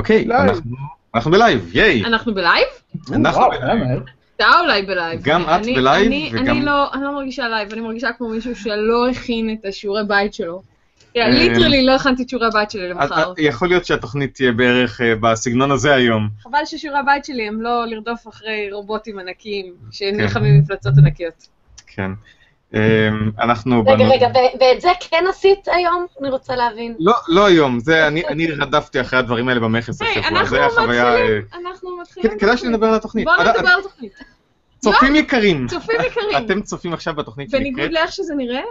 אוקיי. אנחנו- ב live, ייי. אנחנו ב live? אנחנו ב live. אתה אולי ב live. גם את ב live וגם- אני לא- אני לא מרגישה live, אני מרגישה כמו מישהו שלא הכין את השיעורי בית שלו. אה, literally לא הכנתי את שיעורי הבית שלי אז- למחר. אז יכול להיות שהתוכנית תהיה בערך אה, בסגנון הזה היום. חבל ששיעורי הבית שלי הם לא לרדוף אחרי רובוטים ענקיים כן. שנלחמים מפלצות ענקיות. כן. אה, אנחנו... רגע, בנו- רגע, ואת זה כן עשית היום? אני רוצה להבין. לא, לא היום, זה, אני, אני רדפתי אחרי הדברים האלה במכס השבוע, אנחנו זה החוויה... אה, מתחילים, אנחנו מתחילים. כדאי שנדבר על התוכנית. בואו אה, נדבר על התוכנית. צופים יקרים, צופים יקרים. אתם צופים עכשיו בתוכנית בניגוד שנקראת לאיך שזה נראה,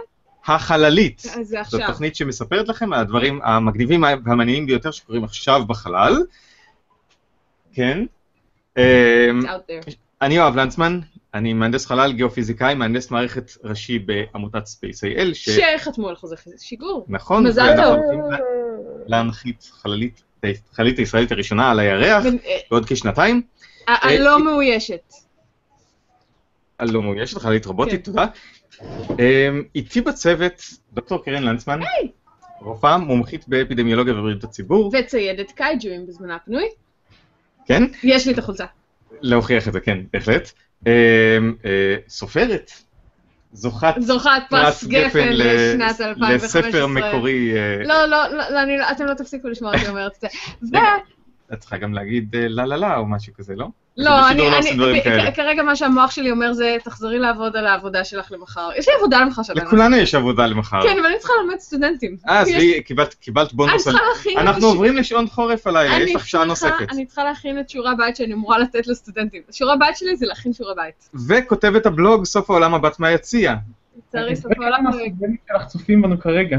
החללית. זו עכשיו. תוכנית שמספרת לכם על הדברים המגניבים והמעניינים ביותר שקורים עכשיו בחלל. כן. אמ. אני יואב לנצמן, אני מהנדס חלל, גיאופיזיקאי, מהנדס מערכת ראשי בעמותת Space.il, ש... שחתמו על חוזה שיגור. נכון, מזל טוב. להנחית חללית, חללית הישראלית הראשונה על הירח אה, בעוד כשנתיים. ה- הלא מאוישת. הלא מאוישת, חללית רובוטית, תודה. אמ, איתי בצוות דוקטור קרן לנצמן, רופאה מומחית באפידמיולוגיה ובריאות הציבור, וציידת קייג'ואים בזמנה הפנוי. כן? יש לי את החולצה. להוכיח את זה, כן, בהחלט. אמ, אה, סופרת, זוכת זוכת פרס גפן ל- לשנת 2015. לספר מקורי, אה, לא, לא, לא, לא, אני לא- אתם לא תפסיקו לשמוע אותי אומרת את זה. את צריכה גם להגיד אה, לה לה לה או משהו כזה, לא? לא, אני, כרגע מה שהמוח שלי אומר זה, תחזרי לעבוד על העבודה שלך למחר. יש לי עבודה למחר שלנו. לכולנו יש עבודה למחר. כן, אבל אני צריכה ללמד סטודנטים. אה, עזבי, קיבלת- בונוס אנחנו עוברים לשעון חורף הלילה, אני יש לך שעה נוספת. אני צריכה להכין את שיעורי הבית שאני אמורה לתת לסטודנטים. שיעורי הבית שלי זה להכין שיעורי בית. וכותבת הבלוג סוף העולם הבת מהיציע. לצערי, סוף העולם צופים בנו כרגע.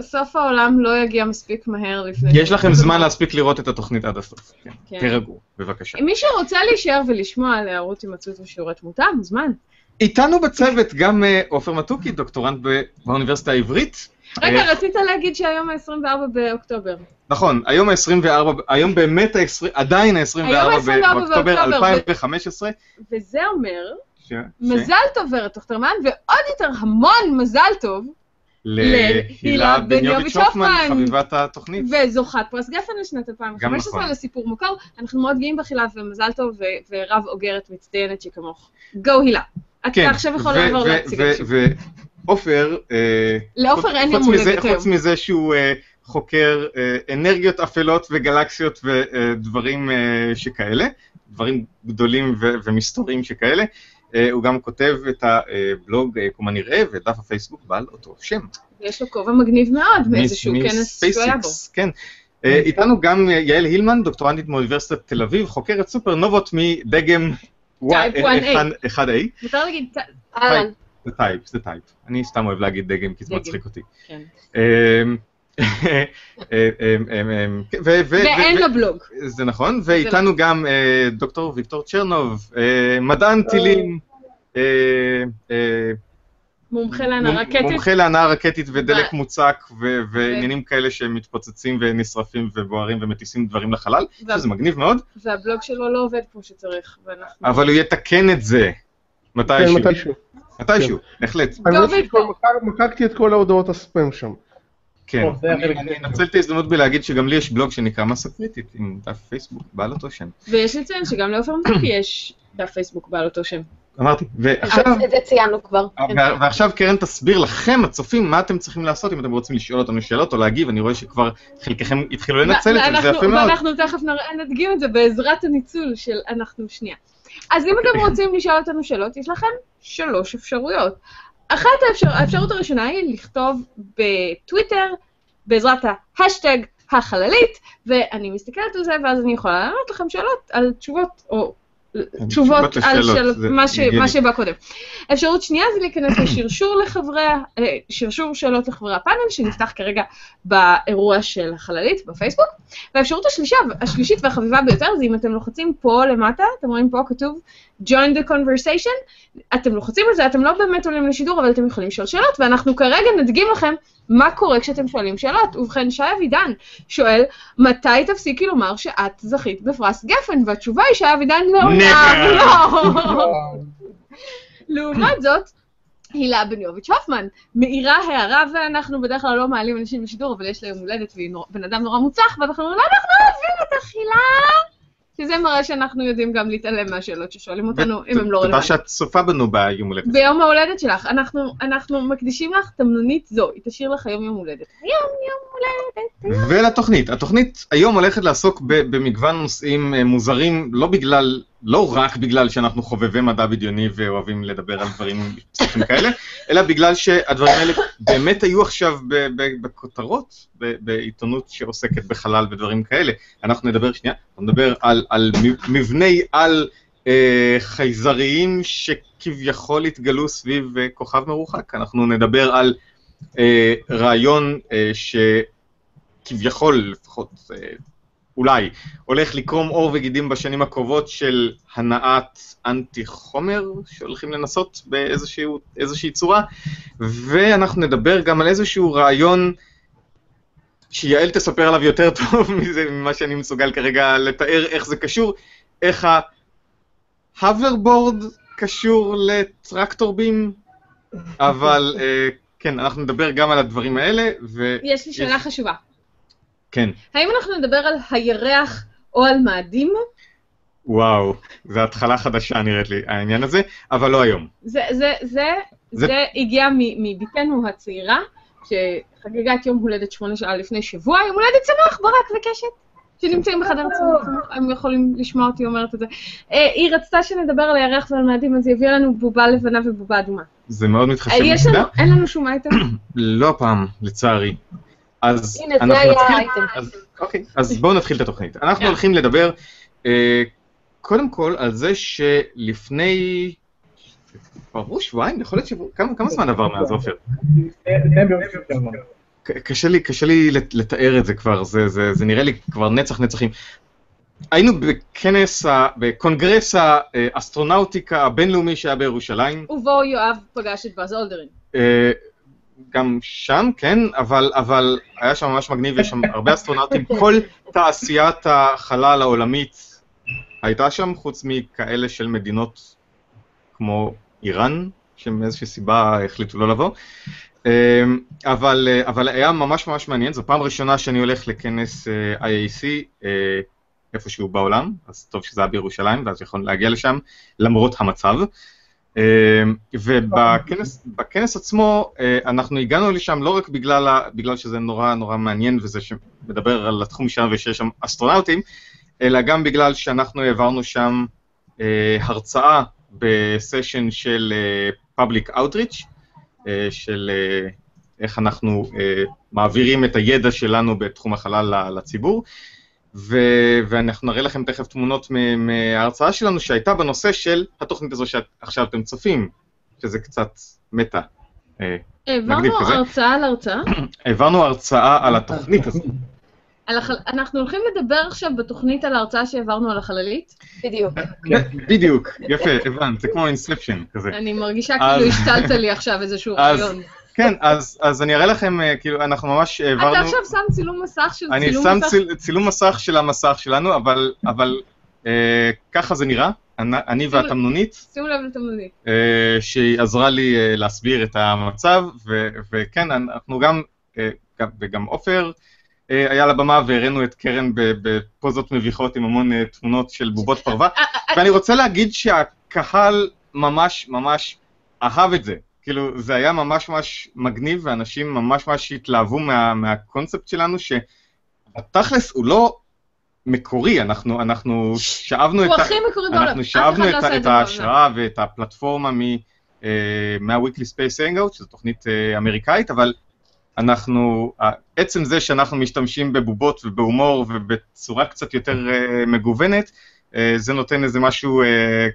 סוף העולם לא יגיע מספיק מהר לפני... יש לכם זמן להספיק לראות את התוכנית עד הסוף. כן. כן. תירגעו, בבקשה. מי שרוצה להישאר ולשמוע על הערות הימצאות ושיעורי תמותה, מוזמן. איתנו בצוות גם אה, עופר מתוקי, דוקטורנט באוניברסיטה העברית. רגע, אה, רצית להגיד שהיום ה-24 באוקטובר. נכון, היום ה-24, היום באמת ה-20, עדיין היום ה-24 ה-24 באוקטובר באוקטובר, 2015. וזה אומר, מזל טוב ורד טוכטרמן, ועוד יותר המון מזל טוב, להילה בניוביץ' הופמן. חביבת התוכנית. וזוכת פרס גפן לשנת גם 2015 נכון. לסיפור מוכר. אנחנו מאוד גאים בך הילה, ומזל טוב, ורב אוגרת מצטיינת שכמוך. גו הילה. אתה כן, עכשיו יכול לעבור להציג את. ועופר, אה, לעופר אין הולדת היום. חוץ מזה שהוא אה, חוקר אה, אנרגיות אפלות וגלקסיות ודברים שכאלה, דברים גדולים ו- ומסתוריים שכאלה, הוא גם כותב את הבלוג אה, כמו נראה ודף הפייסבוק בעל אותו שם. יש לו כובע מגניב מאוד מאיזשהו כנס שהוא היה בו. כן. אה, איתנו גם אה, יעל הילמן, דוקטורנטית מאוניברסיטת תל אביב, חוקרת סופרנובות מדגם Type 1A. 1A. מותר להגיד, אהלן. זה type, זה type. אני סתם אוהב להגיד דגם כי זה. מצחיק אותי. כן. ואין לו בלוג. זה נכון, ואיתנו גם אה, דוקטור ויקטור צ'רנוב, אה, מדען טילים, אה, אה, מומחה להנעה מומ- רקטית. מומחה להנעה רקטית ודלק מוצק ועניינים כאלה שמתפוצצים ונשרפים ובוערים ומטיסים דברים לחלל, שזה מגניב מאוד, והבלוג שלו לא עובד כמו שצריך. אבל הוא יתקן את זה כן, מתישהו, מתישהו. מתישהו, בהחלט. אני ויקטור. שמחקתי את כל ההודעות הספאם שם. כן, אני. אנצל את ההזדמנות בלהגיד שגם לי יש בלוג שנקרא מסה קריטית עם דף פייסבוק בעל אותו שם. ויש לציין שגם לעופר מתוקי יש דף פייסבוק בעל אותו שם. אמרתי, ועכשיו, אז את זה ציינו כבר. כן. וה- ועכשיו קרן תסביר לכם, הצופים, מה אתם צריכים לעשות אם אתם רוצים לשאול אותנו שאלות או להגיב, אני רואה שכבר חלקכם התחילו לנצל את זה, זה יפה מאוד. ואנחנו תכף נדגים את זה בעזרת הניצול של אנחנו שנייה. אז אם אתם רוצים לשאול אותנו שאלות, יש לכם שלוש אפשרויות. אחת האפשר... האפשרות הראשונה היא לכתוב בטוויטר בעזרת ההאשטג החללית, ואני מסתכלת על זה, ואז אני יכולה לענות לכם שאלות על תשובות, או תשובות על של מה, ש... הגיוני. מה שבא קודם. אפשרות שנייה זה להיכנס לשרשור לחברי, אה, שרשור שאלות לחברי הפאנל, שנפתח כרגע באירוע של החללית בפייסבוק. והאפשרות השלישה, השלישית והחביבה ביותר זה אם אתם לוחצים פה למטה, אתם רואים פה כתוב join the conversation, אתם לוחצים על זה, אתם לא באמת עולים לשידור, אבל אתם יכולים לשאול שאלות, ואנחנו כרגע נדגים לכם מה קורה כשאתם שואלים שאלות. ובכן, שי אבידן שואל, מתי תפסיקי לומר שאת זכית בפרס גפן? והתשובה היא שי אבידן לעולם Never. לא. לעומת זאת, הילה בניוביץ' הופמן מעירה הערה, ואנחנו בדרך כלל לא מעלים אנשים לשידור, אבל יש לה יום הולדת והיא נור- בן אדם נורא מוצלח, ואנחנו אומרים, אנחנו אוהבים אותך, הילה! שזה מראה שאנחנו יודעים גם להתעלם מהשאלות ששואלים אותנו, אם הם לא תודה רלוונטיים. שאת צופה בנו ביום הולדת. ביום ההולדת שלך, אנחנו, אנחנו מקדישים לך תמנונית זו, היא תשאיר לך היום יום הולדת. יום יום הולדת. ולתוכנית. התוכנית היום הולכת לעסוק במגוון נושאים אה, מוזרים, לא בגלל, לא רק בגלל שאנחנו חובבי מדע בדיוני ואוהבים לדבר על דברים כאלה, אלא בגלל שהדברים האלה באמת היו עכשיו בכותרות, בעיתונות שעוסקת בחלל ודברים כאלה. אנחנו נדבר, שנייה, אנחנו נדבר על, על מבני על אה, חייזריים שכביכול התגלו סביב אה, כוכב מרוחק. אנחנו נדבר על אה, רעיון אה, שכביכול, לפחות אה, אולי, הולך לקרום עור וגידים בשנים הקרובות של הנעת אנטי חומר שהולכים לנסות באיזשהו- איזושהי צורה, ואנחנו נדבר גם על איזשהו רעיון שיעל תספר עליו יותר טוב מזה, ממה שאני מסוגל כרגע לתאר איך זה קשור, איך ה hoverboard קשור ל tractor beam, אבל אה, כן, אנחנו נדבר גם על הדברים האלה, ו... יש לי שאלה חשובה. כן, האם אנחנו נדבר על הירח או על מאדים? וואו, זו התחלה חדשה נראית לי, העניין הזה, אבל לא היום. זה, זה, זה, זה- זה הגיע מבתנו הצעירה, שחגגה את יום הולדת שמונה שעה לפני שבוע, יום הולדת שמח, ברק וקשת, שנמצאים בחדר צמח, הם יכולים לשמוע אותי אומרת את זה. אה, היא רצתה שנדבר על הירח ועל מאדים, אז היא הביאה לנו בובה לבנה ובובה אדומה. זה מאוד מתחשב. אה, יש. לנו, אין לנו שום אייטם. לא הפעם, לצערי. אז הנה, זה אנחנו היה נתחיל- האייטם. אז- אוקיי, אז בואו נתחיל את התוכנית. אנחנו יאללה. הולכים לדבר אה, קודם כל על זה שלפני... עברו שבועיים, יכול להיות שבוע... כמה כמה זמן עבר מאז עופר? קשה לי, קשה לי לת- לתאר את זה כבר, זה, זה, זה נראה לי כבר נצח נצחים. היינו בכנס, בקונגרס האסטרונאוטיקה הבינלאומי שהיה בירושלים. ובו יואב פגש את באז אולדרין. גם שם, כן, אבל, אבל היה שם ממש מגניב, יש שם הרבה אסטרונאוטים, כל תעשיית החלל העולמית הייתה שם, חוץ מכאלה של מדינות כמו איראן, שמאיזושהי סיבה החליטו לא לבוא. אה, אבל, אבל היה ממש ממש מעניין, זו פעם ראשונה שאני הולך לכנס אה, IAC אה, איפשהו בעולם, אז טוב שזה היה בירושלים, ואז יכול להגיע לשם, למרות המצב. אה, ובכנס בכנס עצמו, אה, אנחנו הגענו לשם לא רק בגלל, ה, בגלל שזה נורא נורא מעניין וזה שמדבר על התחום שלנו ושיש שם אסטרונאוטים, אלא גם בגלל שאנחנו העברנו שם אה, הרצאה בסשן של אה, Public Outreach, אה, של אה, איך אנחנו אה, מעבירים את הידע שלנו בתחום החלל לציבור. ו- ואנחנו נראה לכם תכף תמונות מההרצאה שלנו שהייתה בנושא של התוכנית הזו שעכשיו אתם צופים, שזה קצת מטה. אה, העברנו. הרצאה על הרצאה. העברנו הרצאה על התוכנית הזו. אנחנו הולכים לדבר עכשיו בתוכנית על ההרצאה שהעברנו על החללית. בדיוק. בדיוק, יפה, הבנת, זה כמו אינספשן כזה. אני מרגישה כאילו השתלת לי עכשיו איזשהו רעיון. כן, אז, אז אני אראה לכם, אה, כאילו, אנחנו ממש העברנו... אתה עכשיו שם צילום מסך של אני צילום שם מסך. ציל, צילום מסך של המסך שלנו, אבל, אבל אה, ככה זה נראה, אני, אני והתמנונית, שימו לב לתמנונית. אה, שהיא עזרה לי אה, להסביר את המצב, ו, וכן, אנחנו גם, אה, גם וגם עופר אה, היה על הבמה והראינו את קרן בפוזות מביכות עם המון אה, תמונות של בובות פרווה, ואני רוצה להגיד שהקהל ממש ממש אהב את זה. כאילו, זה היה ממש ממש מגניב, ואנשים ממש ממש התלהבו מה, מהקונספט שלנו, שבתכלס הוא לא מקורי, אנחנו, אנחנו שאבנו את ה... אנחנו שאבנו אחד לא את, את את. ההשראה ואת הפלטפורמה מ, מה-Weekly Space Hangout, שזו תוכנית אה, אמריקאית, אבל אנחנו, עצם זה שאנחנו משתמשים בבובות ובהומור ובצורה קצת יותר אה, מגוונת, זה נותן איזה משהו אה,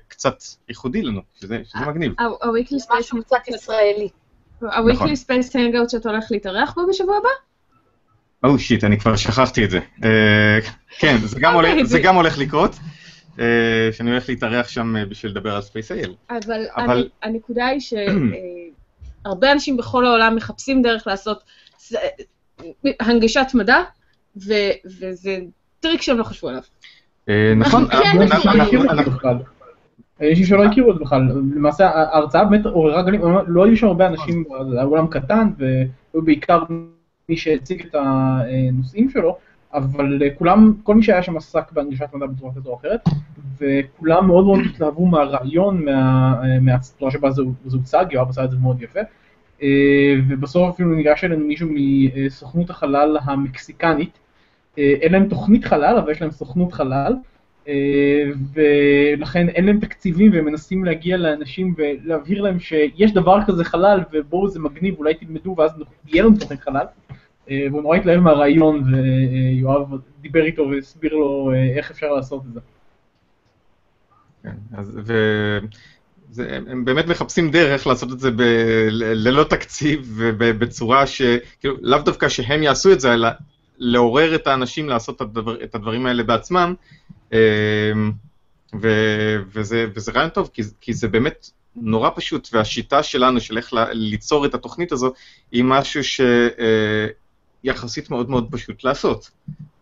קצת ייחודי לנו, שזה, שזה מגניב. ה-Weekly זה משהו Space קצת ישראלי. ה-Weekly Space Hangout שאתה הולך להתארח בו בשבוע הבא? או שיט, אני כבר שכחתי את זה. אה, כן, זה גם, אוקיי, הולך, זה- גם הולך לקרות, אה, שאני הולך להתארח שם אה, בשביל לדבר על Space AL. אבל אבל- אני- הנקודה היא שהרבה אנשים בכל העולם מחפשים דרך לעשות הנגשת מדע, ו- וזה טריק שהם לא חשבו עליו. אה, נכון, כן, אנחנו- אנחנו- אנחנו- מכיר אנחנו- אותי בכלל. אנשים שלא הכירו את זה בכלל, למעשה ההרצאה באמת עוררה גלים, לא היו שם הרבה אנשים, זה היה אולם קטן, והיו בעיקר מי שהציג את הנושאים שלו, אבל כולם, כל מי שהיה שם עסק בהנגשת מדע בצורה כזו או אחרת, וכולם מאוד מאוד התלהבו מהרעיון, מה- מהצורה שבה זה זה הוצג, יואב עשה את זה מאוד יפה, אה, ובסוף אפילו ניגש אלינו מישהו מסוכנות החלל המקסיקנית, אה, אין להם תוכנית חלל, אבל יש להם סוכנות חלל, אה, ולכן אין להם תקציבים והם מנסים להגיע לאנשים ולהבהיר להם שיש דבר כזה חלל ובואו זה מגניב, אולי תלמדו ואז יהיה לנו תוכנית חלל. אה, והוא נורא התלהב מהרעיון ויואב דיבר איתו והסביר לו אה, איך אפשר לעשות את זה. כן, אז, ו... זה, הם, באמת מחפשים דרך לעשות את זה ב, ללא תקציב ובצורה ש... כאילו, לאו דווקא שהם יעשו את זה, אלא לעורר את האנשים לעשות הדבר, את הדברים האלה בעצמם. אמ, ו, וזה, וזה רעיון טוב, כי, כי זה באמת נורא פשוט, והשיטה שלנו של איך ליצור את התוכנית הזו, היא משהו שיחסית מאוד מאוד פשוט לעשות.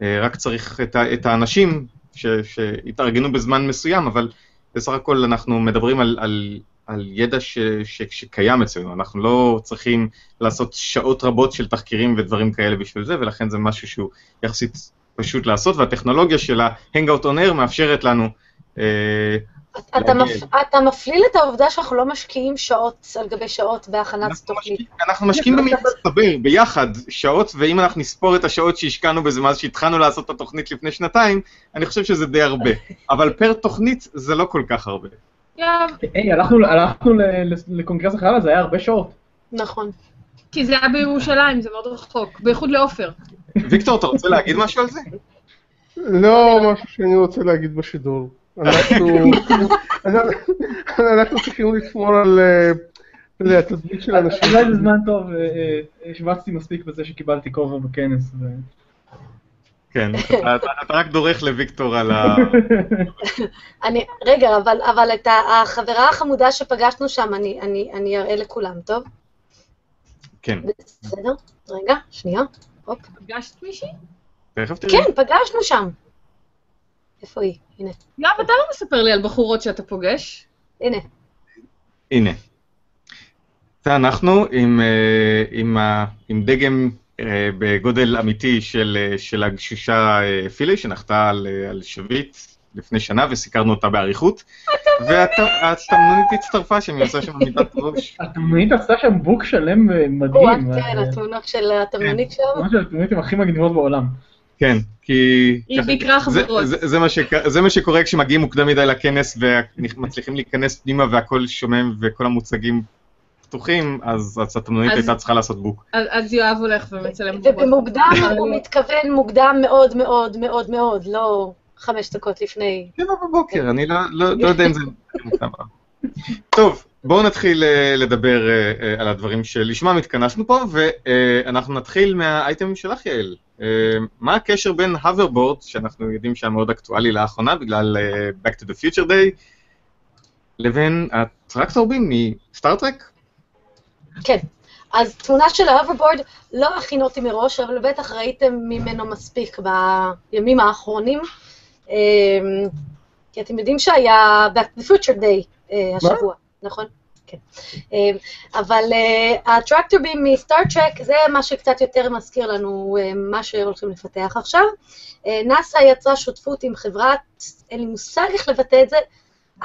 אה, רק צריך את, את האנשים שהתארגנו בזמן מסוים, אבל בסך הכל אנחנו מדברים על, על, על ידע ש, ש, שקיים אצלנו, אנחנו לא צריכים לעשות שעות רבות של תחקירים ודברים כאלה בשביל זה, ולכן זה משהו שהוא יחסית פשוט לעשות, והטכנולוגיה של ה-Hangout on Air מאפשרת לנו אה, אתה, להגיע. מפ... אתה מפליל את העובדה שאנחנו לא משקיעים שעות על גבי שעות בהכנת תוכנית. אנחנו משקיעים במצטבר, ביחד, שעות, ואם אנחנו נספור את השעות שהשקענו בזה מאז שהתחלנו לעשות את התוכנית לפני שנתיים, אני חושב שזה די הרבה. אבל פר תוכנית זה לא כל כך הרבה. היי, הלכנו לקונגרס החלל, זה היה הרבה שעות. נכון. כי זה היה בירושלים, זה מאוד רחוק, בייחוד לעופר. ויקטור, אתה רוצה להגיד משהו על זה? לא משהו שאני רוצה להגיד בשידור. אנחנו אנחנו- אנחנו צריכים לשמור על אה, התדמית של אנשים. אולי זה זמן טוב, אה, אה, השבצתי מספיק בזה שקיבלתי כובע בכנס. כן, אתה- רק דורך לוויקטור על ה... אני, רגע, אבל, אבל את החברה החמודה שפגשנו שם, אני, אני, אני אראה לכולם, טוב? כן, בסדר? רגע, שנייה. הופ. פגשת מישהי? תכף תראי. כן, פגשנו שם. איפה היא? הנה, יואב, אתה לא מספר לי על בחורות שאתה פוגש. הנה. הנה. זה אנחנו עם, אה, עם, עם דגם בגודל אמיתי של, אה, של הגשושה אה, פילי, שנחתה על, אה, על שביט לפני שנה וסיקרנו אותה באריכות. והתמנונית הצטרפה שם, היא עושה שם עמידת ראש. התמנונית עשתה שם בוק שלם מדהים. כן, אה, התמונות של התמנונית שם. ממש התמנונית הכי מגניבות בעולם. כן, כי... היא ביקרה חברות. זה מה שקורה כשמגיעים מוקדם מדי לכנס ומצליחים להיכנס פנימה והכל שומם וכל המוצגים פתוחים, אז, אז- הייתה צריכה לעשות בוק. אז- אז יואב הולך ומצלם בחורות. ובמוקדם הוא מתכוון מוקדם מאוד מאוד מאוד מאוד, לא חמש דקות לפני. שבע בבוקר, אני לא, לא, לא יודע אם זה מוקדם. טוב, בואו נתחיל אה, לדבר אה, אה, על הדברים שלשמם התכנסנו פה, ואנחנו נתחיל מהאייטמים שלך, יעל. מה הקשר בין hoverboard, שאנחנו יודעים שהיה מאוד אקטואלי לאחרונה בגלל Back to the Future Day, לבין הטרקטורבים מסטארט-טרק? כן. אז תמונה של ה hoverboard, לא הכנתי מראש, אבל בטח ראיתם ממנו מספיק בימים האחרונים. אמ, כי אתם יודעים שהיה Back to the Future Day אה, השבוע, נכון? כן. אמ, אבל אה, ה tractor beam מ Star Trek זה מה שקצת יותר מזכיר לנו אה, מה שהולכים לפתח עכשיו. נאס"א יצרה שותפות עם חברת, אין לי מושג איך לבטא את זה,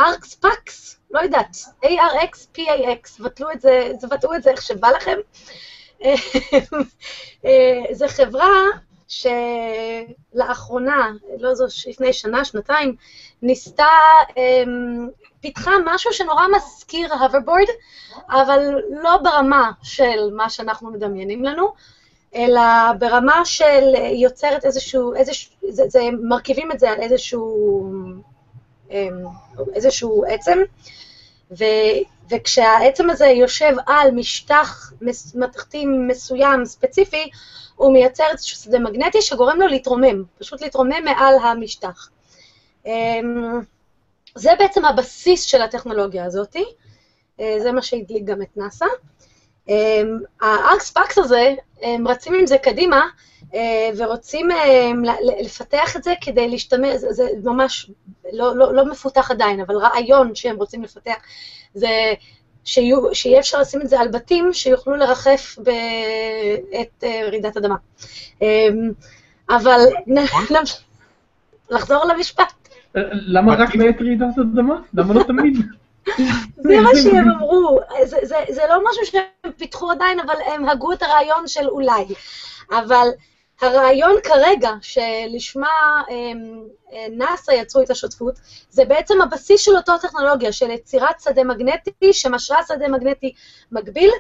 Arx Pax, לא יודעת, ARX, PAX, בטלו את זה, תבטאו את זה איך שבא לכם. אה, זו חברה שלאחרונה, לא זו, לפני שנה, שנתיים, ניסתה, אמ, פיתחה משהו שנורא מזכיר הוברבורד, אבל לא ברמה של מה שאנחנו מדמיינים לנו, אלא ברמה של יוצרת איזשהו, איזשהו זה, זה, מרכיבים את זה על איזשהו, איזשהו עצם, ו, וכשהעצם הזה יושב על משטח מס- מתכתי מסוים, ספציפי, הוא מייצר איזשהו שדה מגנטי שגורם לו להתרומם, פשוט להתרומם מעל המשטח. אמ, זה בעצם הבסיס של הטכנולוגיה הזאת, אה, זה מה שהדליק גם את נאס"א. אמ, הארקס פאקס הזה, הם רצים עם זה קדימה, ורוצים אה, ל- ל- לפתח את זה כדי להשתמש, זה, ממש לא, לא, לא מפותח עדיין, אבל רעיון שהם רוצים לפתח זה שיהיו, שיהיה אפשר לשים את זה על בתים שיוכלו לרחף בעת אה, רעידת אדמה. אבל נ- נמש- לחזור למשפט. למה רק בעת רעידת אדמה? למה לא תמיד? זה מה שהם אמרו, זה, זה, זה לא משהו שהם פיתחו עדיין, אבל הם הגו את הרעיון של אולי. אבל הרעיון כרגע, שלשמה אמ, אה, נאס"א יצרו את השותפות, זה בעצם הבסיס של אותו טכנולוגיה, של יצירת שדה מגנטי שמשרה שדה מגנטי מקביל.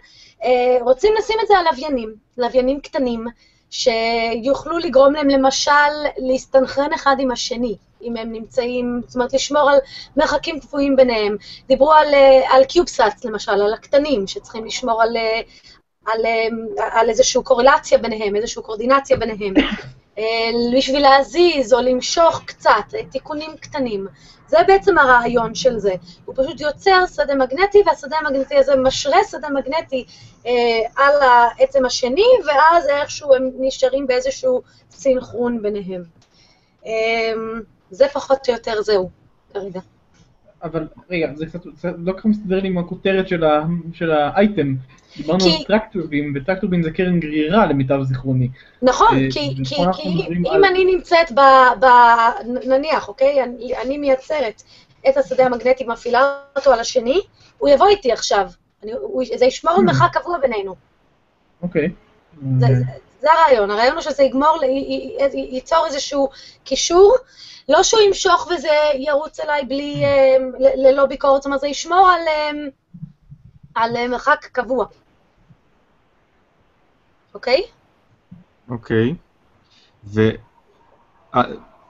אה, רוצים לשים את זה על לוויינים, לוויינים קטנים, שיוכלו לגרום להם למשל להסתנכרן אחד עם השני, אם הם נמצאים, זאת אומרת לשמור על מרחקים קבועים ביניהם. דיברו על, אה, על קיובסאטס למשל, על הקטנים, שצריכים לשמור על, על, אה, על איזושהי קורלציה ביניהם, איזושהי קורדינציה ביניהם. אה, בשביל להזיז או למשוך קצת, אה, תיקונים קטנים. זה בעצם הרעיון של זה. הוא פשוט יוצר שדה מגנטי, והשדה המגנטי הזה משרה שדה מגנטי אה, על העצם השני, ואז איכשהו הם נשארים באיזשהו סינכרון ביניהם. אה, זה פחות או יותר זהו, כרגע. אבל רגע, זה קצת זה לא כל כך מסתדר לי עם הכותרת של ה- של האייטם. דיברנו כי- על טרקטורבין, וטרקטורבין זה קרן גרירה למיטב זיכרוני. נכון, אה, כי, כי, כי אם על- אני נמצאת ב... ב נניח, אוקיי? אני, אני מייצרת את השדה המגנטי, מפעילה אותו על השני, הוא יבוא איתי עכשיו. אני, הוא, זה ישמור על מרחק קבוע בינינו. אוקיי. זה, אה, זה, זה הרעיון, הרעיון הוא שזה יגמור, ייצור איזשהו קישור, לא שהוא ימשוך וזה ירוץ אליי בלי, אה, ללא ביקורת, זאת אומרת, זה ישמור על, אה, על אה, מרחק קבוע. אוקיי? אוקיי. ו... אה,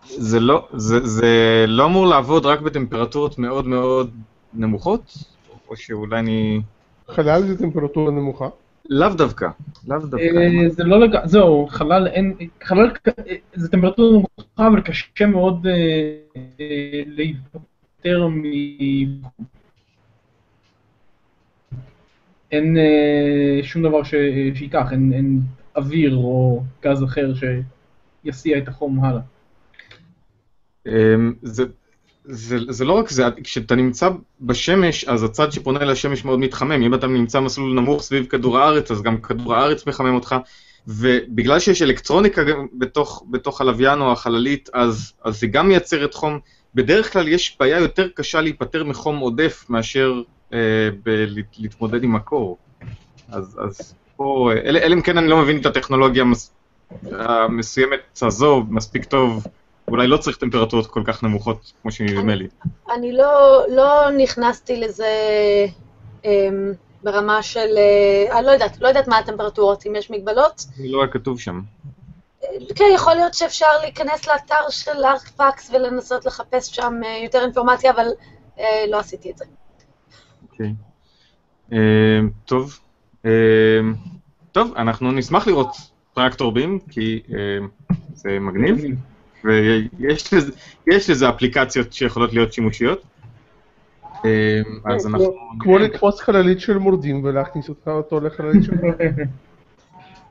זה לא, זה, זה לא אמור לעבוד רק בטמפרטורות מאוד מאוד נמוכות? או שאולי אני... חלל זה טמפרטורה נמוכה. לאו דווקא, לאו דווקא. אה, זה לא לגמרי, זהו, חלל אין, חלל, אה, זה טמפרטורה נמוכה, אבל קשה מאוד אה, להיפטר מ... אין שום דבר שייקח, אין אין אוויר או גז אחר שיסיע את החום הלאה. אמ, זה, זה, זה לא רק זה, כשאתה נמצא בשמש, אז הצד שפונה לשמש מאוד מתחמם. אם אתה נמצא מסלול נמוך סביב כדור הארץ, אז גם כדור הארץ מחמם אותך. ובגלל שיש אלקטרוניקה בתוך, בתוך הלוויין או החללית, אז, אז זה גם מייצרת חום. בדרך כלל יש בעיה יותר קשה להיפטר מחום עודף מאשר אה, להתמודד עם הקור. אז, אז פה, אה, אלא אם כן אני לא מבין את הטכנולוגיה המס, המסוימת הזו מספיק טוב, אולי לא צריך טמפרטורות כל כך נמוכות כמו שנדמה לי. אני לא, לא נכנסתי לזה אמ, ברמה של, אה, אני לא יודעת, לא יודעת מה הטמפרטורות, אם יש מגבלות. זה לא היה כתוב שם. כן, יכול להיות שאפשר להיכנס לאתר של ארקפקס ולנסות לחפש שם אה, יותר אינפורמציה, אבל אה, לא עשיתי את זה. אוקיי. אה, טוב. אה, טוב, אנחנו נשמח לראות טרקטור בים, כי אה, זה מגניב, ויש לזה, יש לזה אפליקציות שיכולות להיות שימושיות. אה, אז כמו- אנחנו... כמו לתפוס חללית של מורדים ולהכניס אותך אותו לחללית של...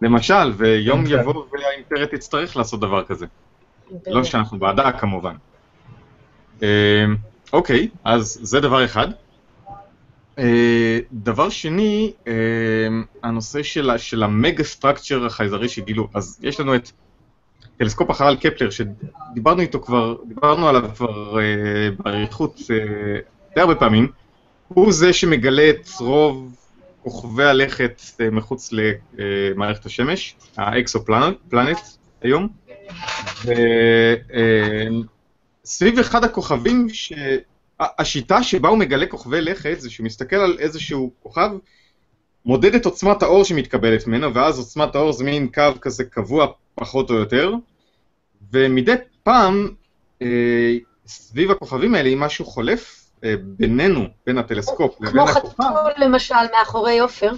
למשל, ויום. יבוא והאימפריה תצטרך לעשות דבר כזה. לא שאנחנו בעדה כמובן. אה, אוקיי, אז זה דבר אחד. אה, דבר שני, הנושא של המגה סטרקצ'ר החייזרי שגילו. אז יש לנו את טלסקופ החלל קפלר, שדיברנו איתו כבר, דיברנו עליו כבר אה, באריכות אה, די הרבה פעמים. הוא זה שמגלה את רוב כוכבי הלכת אה, מחוץ למערכת השמש, האקסופלנט היום. וסביב אחד הכוכבים, ש... השיטה שבה הוא מגלה כוכבי לכת זה שהוא מסתכל על איזשהו כוכב, מודד את עוצמת האור שמתקבלת ממנו, ואז עוצמת האור זה מין קו כזה קבוע פחות או יותר, ומדי פעם אה, סביב הכוכבים האלה, אם משהו חולף אה, בינינו, בין הטלסקופ לבין כמו הכוכב, חתול למשל מאחורי עופר.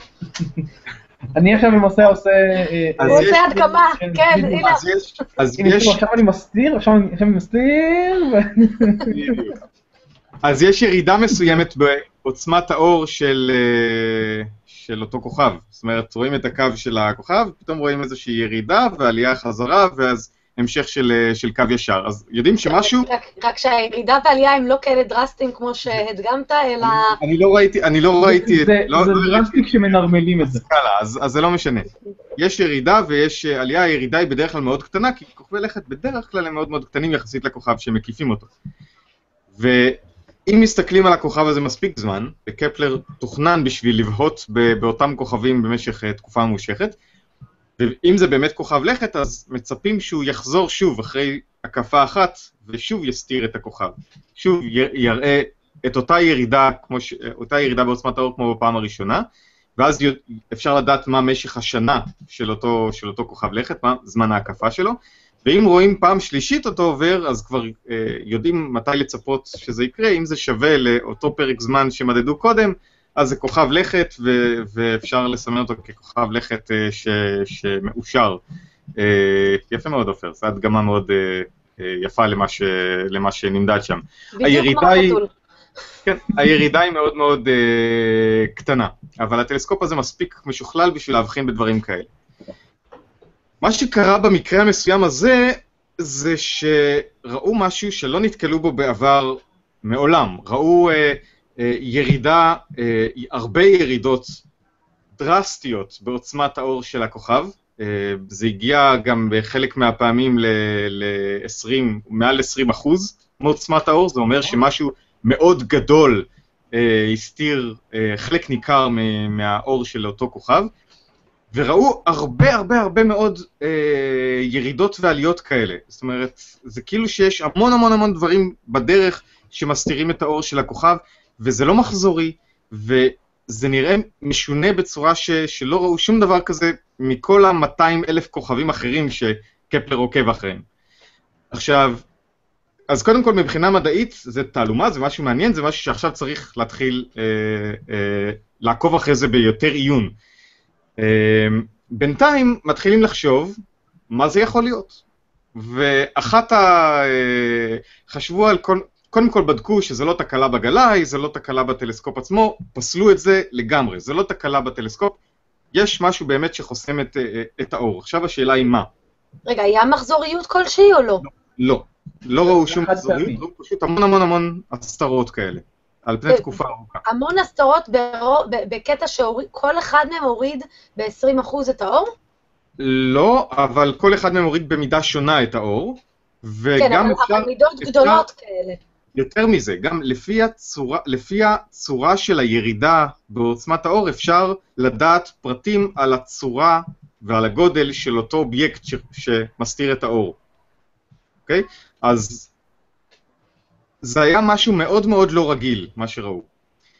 אני עכשיו למעשה עושה... אה, הוא עושה הדגמה, כן, כן. הנה. אז יש, עכשיו אני מסתיר, עכשיו אני מסתיר, ו- אז יש ירידה מסוימת בעוצמת האור של, אה, של אותו כוכב. זאת אומרת, רואים את הקו של הכוכב, פתאום רואים איזושהי ירידה ועלייה חזרה, ואז המשך של, אה, של קו ישר. אז יודעים שמשהו... רק, רק שהירידה והעלייה הם לא כאלה דרסטיים כמו שהדגמת, אלא... אני לא ראיתי, אני לא ראיתי... זה לא, זה לא דרסטי כשמנרמלים את זה. סקאלה, אז, אז זה לא משנה. יש ירידה ויש אה, עלייה, הירידה היא בדרך כלל מאוד קטנה, כי כוכבי לכת בדרך כלל הם מאוד מאוד קטנים יחסית לכוכב שמקיפים אותו. ואם מסתכלים על הכוכב הזה מספיק זמן, וקפלר תוכנן בשביל לבהות באותם כוכבים במשך אה, תקופה ממושכת, ואם זה באמת כוכב לכת, אז מצפים שהוא יחזור שוב אחרי הקפה אחת, ושוב יסתיר את הכוכב. שוב יראה את אותה ירידה, כמו ש... אותה ירידה בעוצמת האור כמו בפעם הראשונה, ואז אפשר לדעת מה משך השנה של אותו, של אותו כוכב לכת, מה זמן ההקפה שלו, ואם רואים פעם שלישית אותו עובר, אז כבר אה, יודעים מתי לצפות שזה יקרה, אם זה שווה לאותו פרק זמן שמדדו קודם, אז זה כוכב לכת, ו- ואפשר לסמן אותו ככוכב לכת אה, ש- שמאושר. אה, יפה מאוד, עופר, זו הדגמה מאוד אה, אה, יפה למה, ש- למה שנמדד שם. בדיוק כמו הירידה היא-. כן, הירידה היא מאוד מאוד אה, קטנה, אבל הטלסקופ הזה מספיק משוכלל בשביל להבחין בדברים כאלה. מה שקרה במקרה המסוים הזה, זה שראו משהו שלא נתקלו בו בעבר מעולם. ראו אה, אה, ירידה, אה, הרבה ירידות דרסטיות בעוצמת האור של הכוכב. אה, זה הגיע גם בחלק מהפעמים ל-20, מעל 20 אחוז מעוצמת האור, זה אומר שמשהו מאוד גדול אה, הסתיר אה, חלק ניכר מ- מהאור של אותו כוכב, וראו הרבה הרבה הרבה מאוד אה, ירידות ועליות כאלה. זאת אומרת, זה כאילו שיש המון המון המון דברים בדרך שמסתירים את האור של הכוכב, וזה לא מחזורי, וזה נראה משונה בצורה ש, שלא ראו שום דבר כזה מכל ה-200 אלף כוכבים אחרים שקפלר עוקב אחריהם. עכשיו, אז קודם כל מבחינה מדעית זה תעלומה, זה משהו מעניין, זה משהו שעכשיו צריך להתחיל אה, אה, לעקוב אחרי זה ביותר עיון. אה, בינתיים מתחילים לחשוב מה זה יכול להיות. ואחת ה... אה, חשבו על כל... קודם כל בדקו שזה לא תקלה בגלאי, זה לא תקלה בטלסקופ עצמו, פסלו את זה לגמרי, זה לא תקלה בטלסקופ, יש משהו באמת שחוסם את, אה, את האור. עכשיו השאלה היא מה? רגע, היה מחזוריות כלשהי או לא? לא. לא ראו שום מחזוריות. ראו פשוט המון המון המון הסתרות כאלה, על פני תקופה ארוכה. המון הסתרות בקטע שכל אחד מהם הוריד ב-20% את האור? לא, אבל כל אחד מהם הוריד במידה שונה את האור, כן, וגם אבל אפשר, אבל מידות אפשר- גדולות כאלה. יותר מזה, גם לפי הצורה, לפי הצורה של הירידה בעוצמת האור, אפשר לדעת פרטים על הצורה ועל הגודל של אותו אובייקט ש, שמסתיר את האור. אוקיי? אז זה היה משהו מאוד מאוד לא רגיל, מה שראו.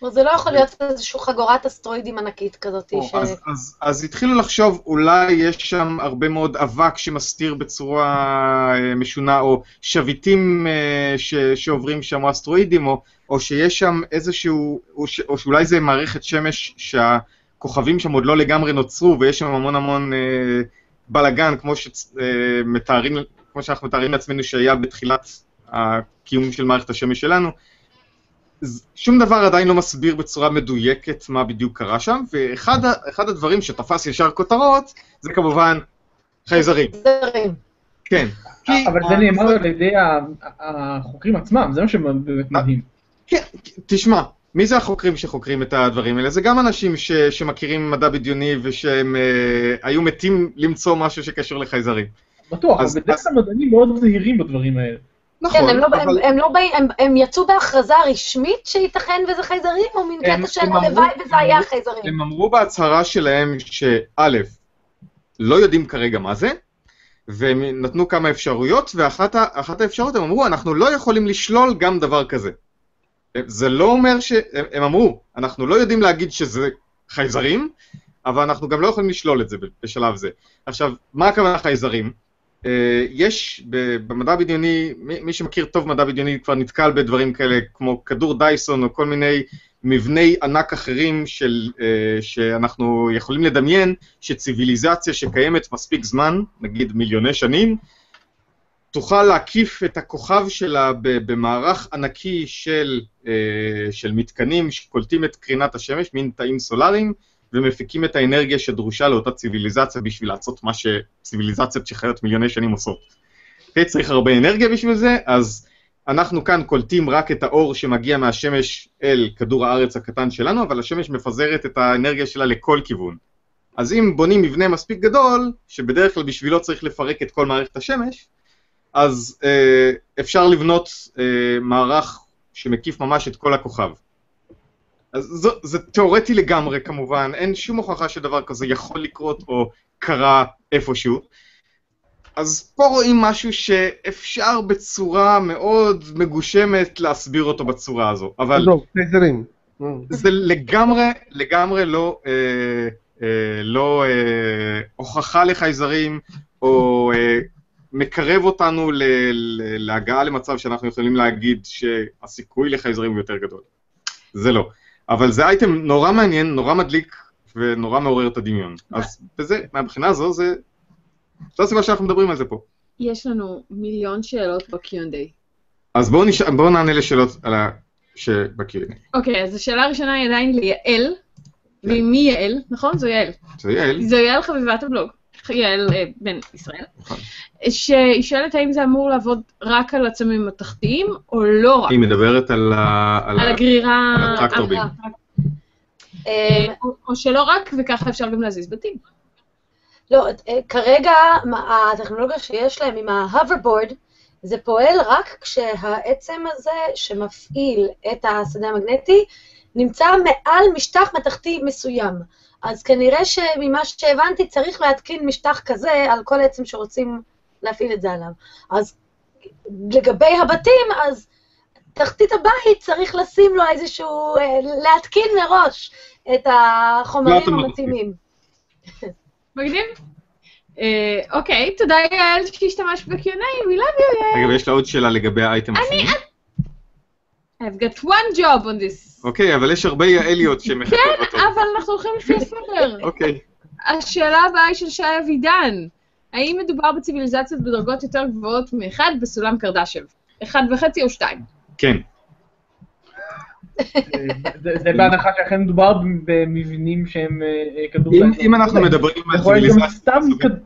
זה לא יכול להיות איזושהי חגורת אסטרואידים ענקית כזאת. ש... אז, אז, אז התחילו לחשוב, אולי יש שם הרבה מאוד אבק שמסתיר בצורה אה, משונה, או שביטים אה, ש, שעוברים שם, או אסטרואידים, או, או שיש שם איזשהו, או, ש, או שאולי זה מערכת שמש שהכוכבים שם עוד לא לגמרי נוצרו, ויש שם המון המון אה, בלאגן, כמו, שמתארים, כמו שאנחנו מתארים לעצמנו שהיה בתחילת הקיום של מערכת השמש שלנו. שום דבר עדיין לא מסביר בצורה מדויקת מה בדיוק קרה שם, ואחד הדברים שתפס ישר כותרות, זה כמובן חייזרים. זרים. כן. אבל זה נאמר על ידי החוקרים עצמם, זה מה שבאמת מדהים. כן, תשמע, מי זה החוקרים שחוקרים את הדברים האלה? זה גם אנשים ש, שמכירים מדע בדיוני ושהם אה, היו מתים למצוא משהו שקשור לחייזרים. בטוח, אז- אבל בדרך כלל מדענים מאוד זהירים בדברים האלה. נכון, כן, הם לא, אבל... הם, הם, לא באים, הם, הם יצאו בהכרזה רשמית שייתכן וזה חייזרים, או מין קטע של הלוואי וזה היה חייזרים? הם אמרו בהצהרה שלהם שא', לא יודעים כרגע מה זה, והם נתנו כמה אפשרויות, ואחת האפשרויות הם אמרו, אנחנו לא יכולים לשלול גם דבר כזה. זה לא אומר ש... הם הם אמרו, אנחנו לא יודעים להגיד שזה חייזרים, אבל אנחנו גם לא יכולים לשלול את זה בשלב זה. עכשיו, מה הכוונה חייזרים? אה, יש במדע בדיוני, מי שמכיר טוב מדע בדיוני כבר נתקל בדברים כאלה, כמו כדור דייסון או כל מיני מבני ענק אחרים של, אה, שאנחנו יכולים לדמיין שציוויליזציה שקיימת מספיק זמן, נגיד מיליוני שנים, תוכל להקיף את הכוכב שלה במערך ענקי של, אה, של מתקנים שקולטים את קרינת השמש, מין תאים סולאריים, ומפיקים את האנרגיה שדרושה לאותה ציוויליזציה בשביל לעשות מה שציוויליזציות שחיות מיליוני שנים עושות. אוקיי? צריך הרבה אנרגיה בשביל זה, אז אנחנו כאן קולטים רק את האור שמגיע מהשמש אל כדור הארץ הקטן שלנו, אבל השמש מפזרת את האנרגיה שלה לכל כיוון. אז אם בונים מבנה מספיק גדול, שבדרך כלל בשבילו צריך לפרק את כל מערכת השמש, אז אה, אפשר לבנות אה, מערך שמקיף ממש את כל הכוכב. אז זו, זה תיאורטי לגמרי כמובן, אין שום הוכחה שדבר כזה יכול לקרות או קרה איפשהו. אז פה רואים משהו שאפשר בצורה מאוד מגושמת להסביר אותו בצורה הזו, אבל עזוב, פייזרים. זה לגמרי, לגמרי לא, אה, אה, לא אה, הוכחה לחייזרים, או אה, מקרב אותנו ל, ל, להגעה למצב שאנחנו יכולים להגיד שהסיכוי לחייזרים הוא יותר גדול. זה לא. אבל זה אייטם נורא מעניין, נורא מדליק, ונורא מעורר את הדמיון. אז בזה, מהבחינה הזו, זה... זו הסיבה שאנחנו מדברים על זה פה. יש לנו מיליון שאלות ב-Q&A. אז בואו נש... בוא נענה לשאלות על ה... שב-Q&A. אוקיי, אז השאלה הראשונה היא עדיין ליעל. והיא מי יעל? נכון? זו יעל. זה יעל. זו יעל חביבת הבלוג. יעל אה, בן ישראל. נכון. שהיא שואלת האם זה אמור לעבוד רק על עצמים מתכתיים, או לא רק. היא מדברת על. הגרירה... על. אה, או- שלא רק, וככה אפשר גם להזיז בתים. לא, אה, כרגע הטכנולוגיה שיש להם עם ה-hoverboard, זה פועל רק כשהעצם הזה שמפעיל את השדה המגנטי נמצא מעל משטח מתכתי מסוים. אז כנראה שממה שהבנתי צריך להתקין משטח כזה על כל עצם שרוצים להפעיל את זה עליו. אז לגבי הבתים, אז תחתית הבית צריך לשים לו איזשהו, אה, להתקין מראש את החומרים לא אוטומטית. המתאימים. מגניב. אה, אוקיי, תודה יעל שהשתמשת ב-Q&A, we love you יעל. רגע, ויש לה עוד שאלה לגבי האייטם השני. I've got one job on this. אוקיי, אבל יש הרבה יעליות שמחכות כן, אותו. אבל אנחנו הולכים לפי הסדר. אוקיי. השאלה הבאה היא של שי אבידן. האם מדובר בציוויליזציות בדרגות יותר גבוהות מאחד בסולם קרדשוב? אחד וחצי או שתיים? כן. זה בהנחה שאכן מדובר במבנים שהם אה, אה, כדור... אם- אנחנו מדברים על יכול להיות גם ציוויליזציות סתם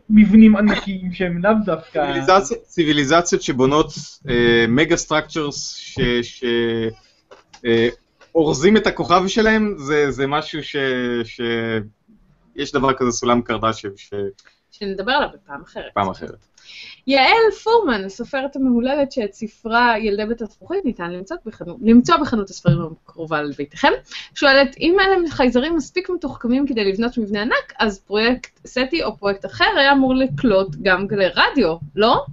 מבנים ענקיים שהם לאו דווקא... ציוויליזציות, ציוויליזציות שבונות mega structures שאורזים את הכוכב שלהם, זה, זה משהו ש... ש... יש דבר כזה סולם קרדשב שפעם שנדבר עליו בפעם אחרת. אחרת. יעל פורמן, הסופרת המהוללת שאת ספרה ילדי בית הזכוכית ניתן למצוא בחנות, למצוא בחנות הספרים הקרובה לביתכם, שואלת, אם אלה חייזרים מספיק מתוחכמים כדי לבנות מבנה ענק, אז פרויקט סטי או פרויקט אחר היה אמור לקלוט גם גלי רדיו, לא?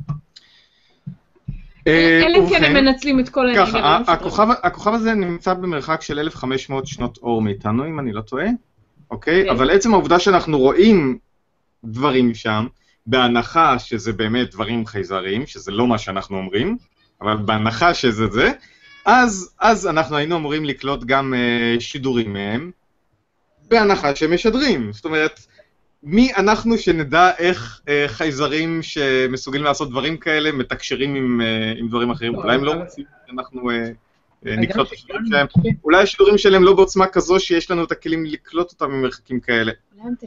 אה, אלא אם כן הם מנצלים את כל האנרגיה. ככה. הכוכב, הזה נמצא במרחק של 1500 שנות אור מאיתנו, אם אני לא טועה, אוקיי? אוקיי. אבל עצם העובדה שאנחנו רואים דברים שם, בהנחה שזה באמת דברים חייזריים, שזה לא מה שאנחנו אומרים, אבל בהנחה שזה זה, אז, אז אנחנו היינו אמורים לקלוט גם uh, שידורים מהם, בהנחה שהם משדרים. זאת אומרת, מי אנחנו שנדע איך uh, חייזרים שמסוגלים לעשות דברים כאלה מתקשרים עם, uh, עם דברים אחרים? אולי הם לא רוצים שאנחנו uh, uh, נקלוט את השידורים שלהם. אולי השידורים שלהם לא בעוצמה כזו שיש לנו את הכלים לקלוט אותם ממרחקים כאלה.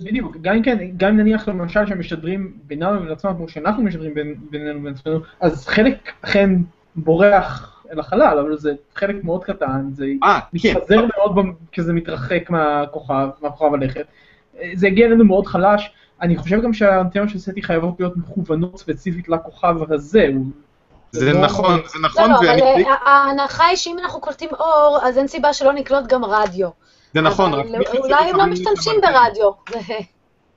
בדיוק, גם אם כן, גם נניח למשל שהם משדרים בינם לבין עצמם, כמו שאנחנו משדרים בינינו לבין עצמנו, אז חלק אכן בורח אל החלל, אבל זה חלק מאוד קטן, זה אה, כן. מתפזר מאוד כשזה מתרחק מהכוכב, מהכוכב הלכת. זה הגיע אלינו מאוד חלש. אני חושב גם שהאנטנות של סטי חייבות להיות מכוונות ספציפית לכוכב הזה. זה לא- נכון, זה לא, נכון, לא, אבל ואני... אה, ההנחה היא שאם אנחנו קולטים אור, אז אין סיבה שלא נקלוט גם רדיו. זה נכון, רק... אבל מישהו אולי הם לא משתמשים. ברדיו.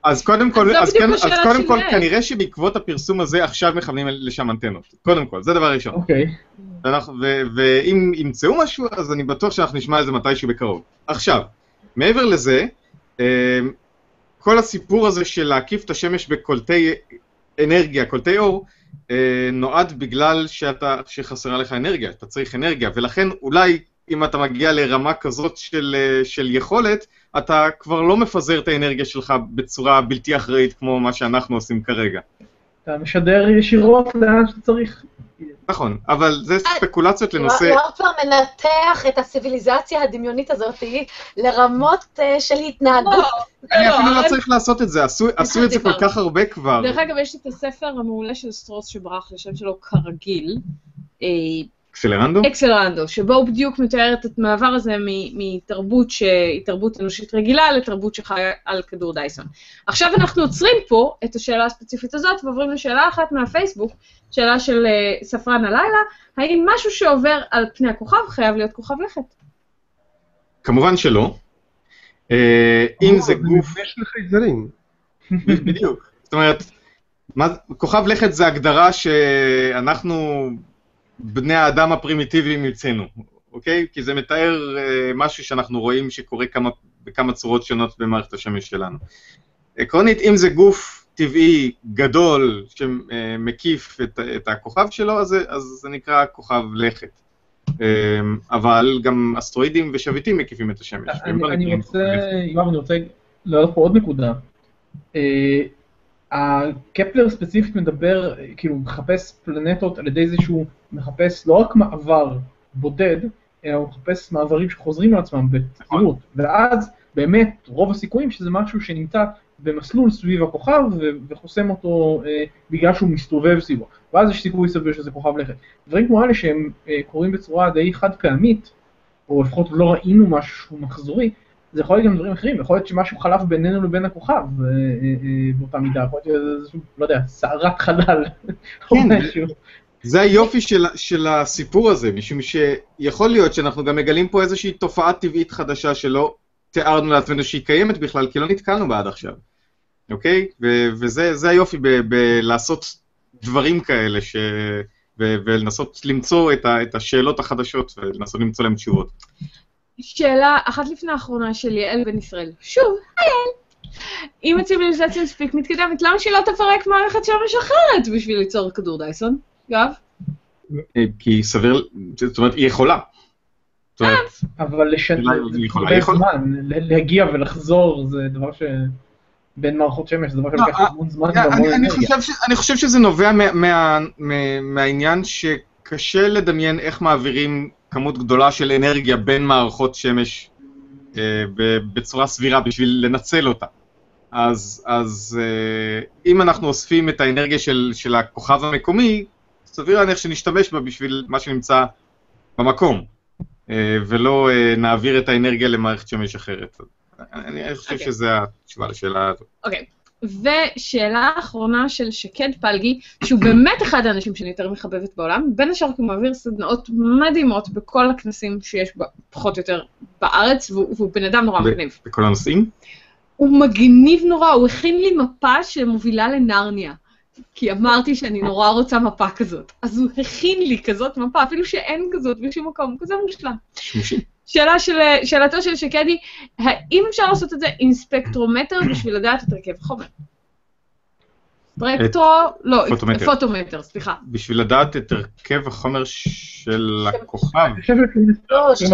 אז קודם כל, אז כן, אז קודם כל. כנראה שבעקבות הפרסום הזה עכשיו מכוונים לשם אנטנות. קודם כל, זה דבר ראשון. אוקיי. ואם ימצאו משהו, אז אני בטוח שאנחנו נשמע על זה מתישהו בקרוב. עכשיו, מעבר לזה, אה, כל הסיפור הזה של להקיף את השמש בקולטי אנרגיה, קולטי אור, אה, נועד בגלל שאתה, שחסרה לך אנרגיה, אתה צריך אנרגיה, ולכן אולי אם אתה מגיע לרמה כזאת של, אה, של יכולת, אתה כבר לא מפזר את האנרגיה שלך בצורה בלתי אחראית כמו מה שאנחנו עושים כרגע. אתה משדר ישירות לאן שאתה צריך. נכון, אבל זה ספקולציות לנושא... יואב כבר מנתח את הסיביליזציה הדמיונית הזאת לרמות אה, של התנהגות. אני לא, אפילו לא צריך לעשות את זה, עשו את זה כל כך הרבה כבר. דרך אגב, יש את הספר המעולה של סטרוס שברח לי השם שלו כרגיל, אה, Accelerando? Accelerando, שבו הוא בדיוק מתאר את המעבר הזה מ- מתרבות שהיא תרבות אנושית רגילה לתרבות שחיה על כדור דייסון. עכשיו אנחנו עוצרים פה את השאלה הספציפית הזאת ועוברים לשאלה אחת מהפייסבוק, שאלה של אה, ספרן הלילה, האם משהו שעובר על פני הכוכב חייב להיות כוכב לכת? כמובן שלא. אה, אם זה גוף... יש לחייזרים. בדיוק. זאת אומרת, מה, כוכב לכת זה הגדרה שאנחנו, בני האדם הפרימיטיביים, המצאנו, אוקיי? כי זה מתאר אה, משהו שאנחנו רואים שקורה כמה, בכמה צורות שונות במערכת השמש שלנו. עקרונית, אם זה גוף טבעי גדול שמקיף את, את הכוכב שלו, אז, אז זה נקרא כוכב לכת. אה, אבל גם אסטרואידים ושביטים מקיפים את השמש. והם אני לא אני רוצה. יואב, אני רוצה להעלות פה עוד נקודה. הקפלר ספציפית מדבר, כאילו, מחפש פלנטות על ידי זה שהוא מחפש לא רק מעבר בודד, אלא הוא מחפש מעברים שחוזרים על עצמם בתדירות. ואז באמת רוב הסיכויים שזה משהו שנמצא במסלול סביב הכוכב ו- וחוסם אותו אה, בגלל שהוא מסתובב סביבו. ואז יש סיכוי סביר שזה כוכב לכת. דברים כמו אלה שהם אה, קורים בצורה די חד פעמית, או לפחות לא ראינו משהו מחזורי, זה יכול להיות גם דברים אחרים, יכול להיות שמשהו חלף בינינו לבין הכוכב אה, אה, אה, באותה מידה, יכול להיות איזשהו, לא יודע, סערת חלל. או כן, משהו. זה היופי של, של הסיפור הזה, משום שיכול להיות שאנחנו גם מגלים פה איזושהי תופעה טבעית חדשה שלא תיארנו לעצמנו שהיא קיימת בכלל, כי לא נתקלנו בה עד עכשיו, אוקיי? ו- וזה זה היופי בלעשות דברים כאלה, ש... ו- ולנסות למצוא את, ה- את השאלות החדשות ולנסות למצוא להם תשובות. שאלה אחת לפני האחרונה של יעל בן ישראל. שוב, היי יעל. אם הציביליזציה מספיק מתקדמת, למה שהיא לא תפרק מערכת שמש אחרת בשביל ליצור כדור דייסון? יואב? אה, כי סביר, זאת אומרת, היא יכולה. אומרת, אבל לשן... אולי זה היא יכולה, הרבה היא יכולה. זמן, ל- להגיע ולחזור זה דבר ש... בין מערכות שמש, זה דבר שלוקח אה, המון זמן אני. חושב ש, אני חושב שזה נובע מה, מה, מה, מהעניין שקשה לדמיין איך מעבירים כמות גדולה של אנרגיה בין מערכות שמש אה, בצורה סבירה בשביל לנצל אותה. אז, אז אה, אם אנחנו אוספים את האנרגיה של, של הכוכב המקומי, סביר להניח שנשתמש בה בשביל מה שנמצא במקום, אה, ולא אה, נעביר את האנרגיה למערכת שמש אחרת. אני, אני חושב אוקיי. שזו התשובה לשאלה הזאת. אוקיי. ושאלה אחרונה של שקד פלגי, שהוא באמת אחד האנשים שאני יותר מחבבת בעולם, בין השאר כי הוא מעביר סדנאות מדהימות בכל הכנסים שיש בה, פחות או יותר בארץ, והוא, והוא בן אדם נורא מגניב. בכל הנושאים? הוא מגניב נורא, הוא הכין לי מפה שמובילה לנרניה. כי אמרתי שאני נורא רוצה מפה כזאת. אז הוא הכין לי כזאת מפה, אפילו שאין כזאת בשום מקום, הוא כזה מושלם. שימושי. שאלה של, שאלתו של שקדי, האם אפשר לעשות את זה עם ספקטרומטר בשביל לדעת את הרכב החומר? ספקטרו, לא, פוטומטר. פוטומטר, סליחה. בשביל לדעת את הרכב החומר של הכוכב. שהוא לא, של-